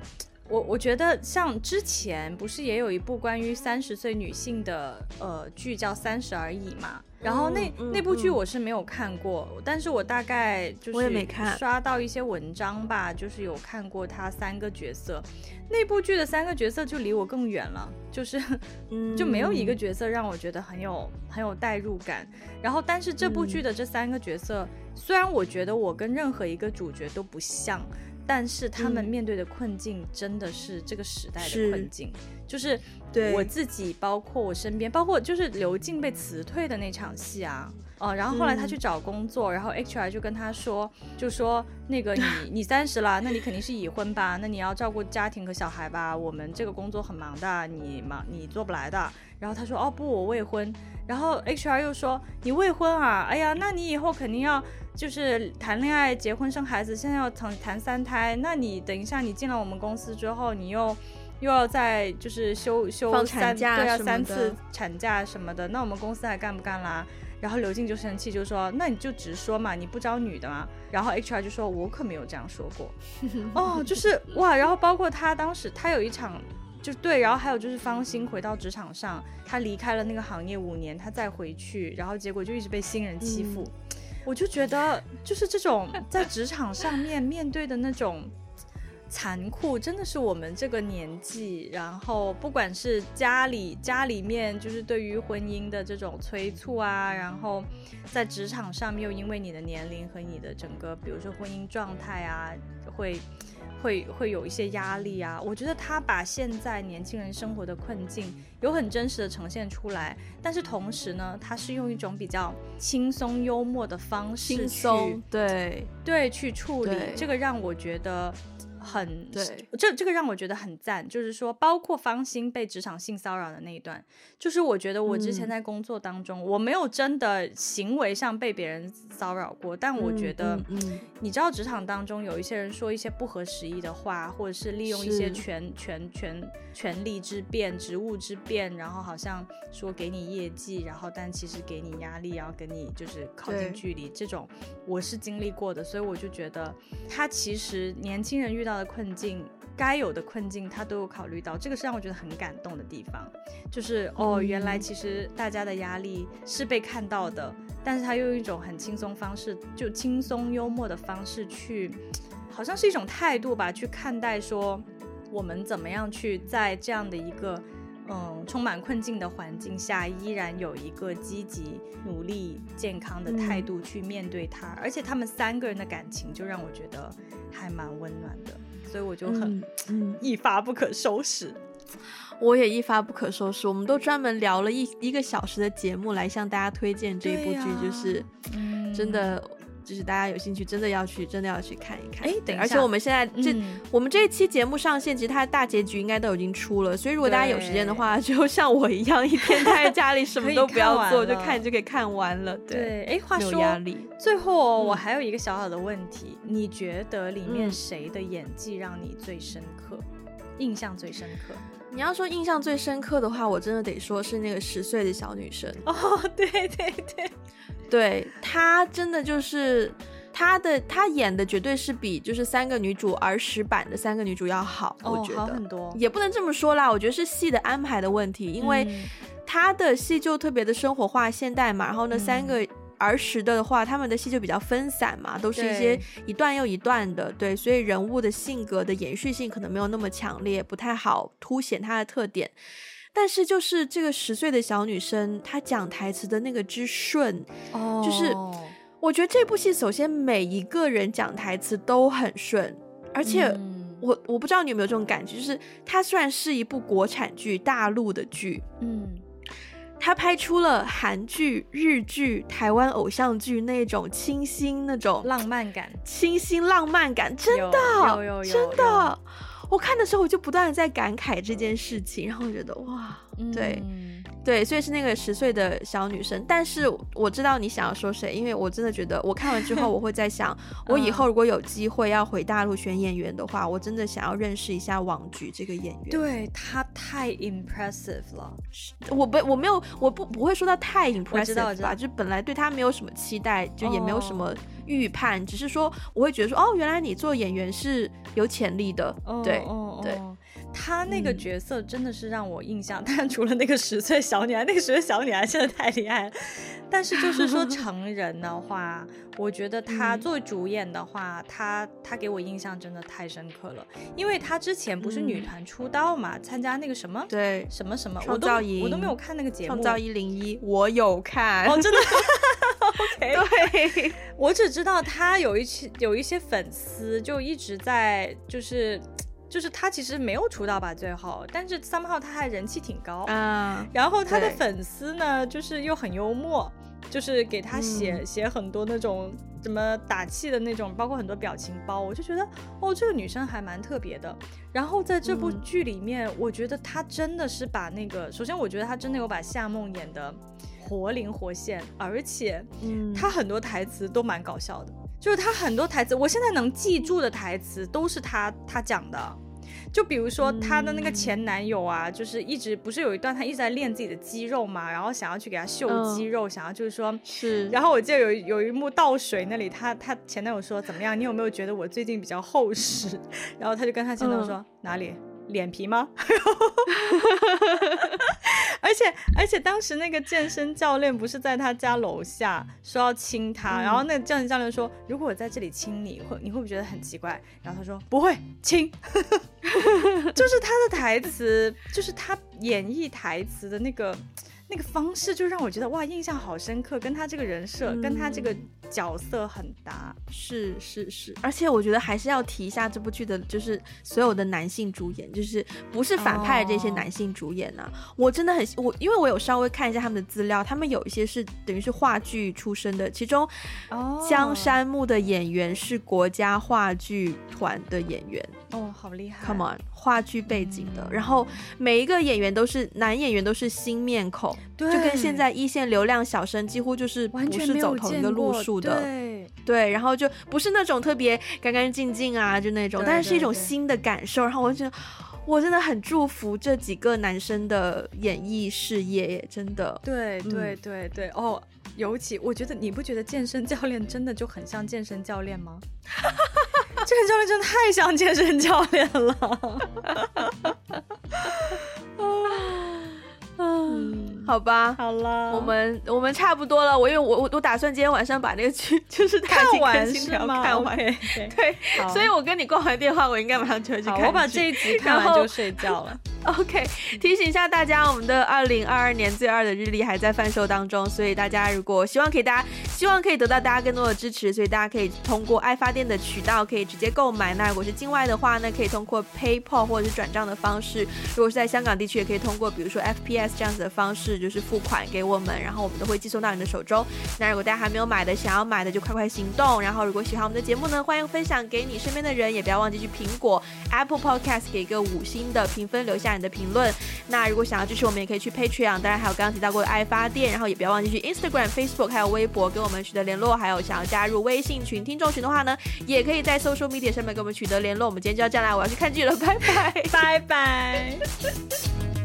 我我觉得像之前不是也有一部关于三十岁女性的呃剧叫《三十而已》嘛？然后那、嗯、那部剧我是没有看过，嗯、但是我大概就是刷到一些文章吧，就是有看过他三个角色。那部剧的三个角色就离我更远了，就是 就没有一个角色让我觉得很有很有代入感。然后但是这部剧的这三个角色。虽然我觉得我跟任何一个主角都不像。但是他们面对的困境真的是这个时代的困境，是就是我自己，包括我身边，包括就是刘静被辞退的那场戏啊，哦、呃，然后后来他去找工作，嗯、然后 HR 就跟他说，就说那个你 你三十了，那你肯定是已婚吧？那你要照顾家庭和小孩吧？我们这个工作很忙的，你忙你做不来的。然后他说哦不，我未婚。然后 HR 又说你未婚啊？哎呀，那你以后肯定要就是谈恋爱、结婚、生孩子，现在要谈谈三胎。那你等一下你进了我们公司之后，你又又要再就是休休三对啊三次产假什么的，那我们公司还干不干啦？然后刘静就生气，就说那你就直说嘛，你不招女的吗？然后 HR 就说我可没有这样说过。哦，就是哇，然后包括他当时他有一场。就对，然后还有就是方心回到职场上，他离开了那个行业五年，他再回去，然后结果就一直被新人欺负。嗯、我就觉得，就是这种在职场上面面对的那种残酷，真的是我们这个年纪，然后不管是家里家里面，就是对于婚姻的这种催促啊，然后在职场上面又因为你的年龄和你的整个，比如说婚姻状态啊，会。会会有一些压力啊，我觉得他把现在年轻人生活的困境有很真实的呈现出来，但是同时呢，他是用一种比较轻松幽默的方式去对。对去处理，这个让我觉得。很对，这这个让我觉得很赞，就是说，包括方心被职场性骚扰的那一段，就是我觉得我之前在工作当中，嗯、我没有真的行为上被别人骚扰过，但我觉得，嗯嗯。嗯、你知道职场当中有一些人说一些不合时宜的话，或者是利用一些权权权权力之便、职务之便，然后好像说给你业绩，然后但其实给你压力，然后跟你就是靠近距离，这种我是经历过的，所以我就觉得他其实年轻人遇到的困境，该有的困境他都有考虑到，这个是让我觉得很感动的地方。就是哦，原来其实大家的压力是被看到的，但是他又用一种很轻松方式，就轻松幽默的方式去，好像是一种态度吧，去看待说我们怎么样去在这样的一个嗯充满困境的环境下，依然有一个积极、努力、健康的态度去面对它。嗯、而且他们三个人的感情就让我觉得还蛮温暖的。所以我就很、一发不可收拾，我也一发不可收拾。我们都专门聊了一一个小时的节目来向大家推荐这一部剧，啊、就是真的。嗯就是大家有兴趣，真的要去，真的要去看一看。哎，对，而且我们现在这，嗯、我们这一期节目上线，其实它的大结局应该都已经出了。所以如果大家有时间的话，就像我一样，一天待在家里 什么都不要做，就看就可以看完了。对，哎，话说，压力。最后我还有一个小小的问题，嗯、你觉得里面谁的演技让你最深刻，嗯、印象最深刻？你要说印象最深刻的话，我真的得说是那个十岁的小女生。哦，对对对。对，她真的就是她的，她演的绝对是比就是三个女主儿时版的三个女主要好，哦、我觉得好很多，也不能这么说啦，我觉得是戏的安排的问题，因为她的戏就特别的生活化、现代嘛，然后呢，三个儿时的话，他们的戏就比较分散嘛，都是一些一段又一段的，对，对，所以人物的性格的延续性可能没有那么强烈，不太好凸显她的特点。但是就是这个十岁的小女生，她讲台词的那个之顺，哦，就是我觉得这部戏首先每一个人讲台词都很顺，而且我、嗯、我不知道你有没有这种感觉，就是它虽然是一部国产剧，大陆的剧，嗯，它拍出了韩剧、日剧、台湾偶像剧那种清新、那种浪漫感、清新浪漫感，真的，有有有有真的。我看的时候，我就不断的在感慨这件事情，然后我觉得哇，对，嗯、对，所以是那个十岁的小女生。但是我知道你想要说谁，因为我真的觉得我看完之后，我会在想，我以后如果有机会要回大陆选演员的话，我真的想要认识一下网剧这个演员。对，她太 impressive 了。我不，我没有，我不不会说她太 impressive 吧，就本来对她没有什么期待，就也没有什么预判，哦、只是说我会觉得说，哦，原来你做演员是有潜力的，哦、对。哦，对，他那个角色真的是让我印象，但、嗯、除了那个十岁小女孩，那个十岁小女孩真的太厉害了。但是就是说成人的话，我觉得他作为主演的话，他他给我印象真的太深刻了，因为他之前不是女团出道嘛，参、嗯、加那个什么对什么什么，创造营，我都我都没有看那个节目。创造一零一，我有看，哦，真的。OK，对，我只知道他有一些有一些粉丝就一直在就是。就是他其实没有出道吧，最后，但是 somehow 他还人气挺高啊。然后他的粉丝呢，就是又很幽默，就是给他写、嗯、写很多那种什么打气的那种，包括很多表情包。我就觉得哦，这个女生还蛮特别的。然后在这部剧里面，嗯、我觉得她真的是把那个，首先我觉得她真的有把夏梦演得活灵活现，而且，嗯，他很多台词都蛮搞笑的，就是他很多台词，我现在能记住的台词都是他他讲的。就比如说她的那个前男友啊，嗯、就是一直不是有一段她一直在练自己的肌肉嘛，然后想要去给他秀肌肉，嗯、想要就是说，是。然后我记得有有一幕倒水那里，她她前男友说怎么样？你有没有觉得我最近比较厚实？然后她就跟她前男友说、嗯、哪里？脸皮吗？而且而且当时那个健身教练不是在他家楼下说要亲他，嗯、然后那个健身教练说，如果我在这里亲你会你会不会觉得很奇怪？然后他说不会亲，就是他的台词，就是他演绎台词的那个。那个方式就让我觉得哇，印象好深刻，跟他这个人设，嗯、跟他这个角色很搭。是是是，而且我觉得还是要提一下这部剧的，就是所有的男性主演，就是不是反派的这些男性主演啊，哦、我真的很我，因为我有稍微看一下他们的资料，他们有一些是等于是话剧出身的，其中江山木的演员是国家话剧团的演员。哦，好厉害！Come on，话剧背景的，嗯、然后每一个演员都是男演员，都是新面孔，对，就跟现在一线流量小生几乎就是不是走同一个路数的，对。对，然后就不是那种特别干干净净啊，就那种，但是是一种新的感受。然后我就觉得，我真的很祝福这几个男生的演艺事业，真的。对对对对，嗯、哦，尤其我觉得，你不觉得健身教练真的就很像健身教练吗？健身教练真的太像健身教练了。嗯，好吧，好了，我们我们差不多了。我因为我我我打算今天晚上把那个剧 就是看完是吗？看完，对，所以我跟你挂完电话，我应该马上就会去看。我把这一集看完就睡觉了。OK，提醒一下大家，我们的二零二二年最二的日历还在贩售当中，所以大家如果希望可以大家希望可以得到大家更多的支持，所以大家可以通过爱发电的渠道可以直接购买。那如果是境外的话呢，可以通过 PayPal 或者是转账的方式。如果是在香港地区，也可以通过比如说 FPS 这样子的方就是付款给我们，然后我们都会寄送到你的手中。那如果大家还没有买的，想要买的就快快行动。然后如果喜欢我们的节目呢，欢迎分享给你身边的人，也不要忘记去苹果 Apple Podcast 给一个五星的评分，留下你的评论。那如果想要支持我们，也可以去 Patreon，当然还有刚刚提到过的爱发电，然后也不要忘记去 Instagram、Facebook 还有微博跟我们取得联络，还有想要加入微信群、听众群的话呢，也可以在 Social Media 上面跟我们取得联络。我们今天就要这样啦，我要去看剧了，拜拜，拜拜。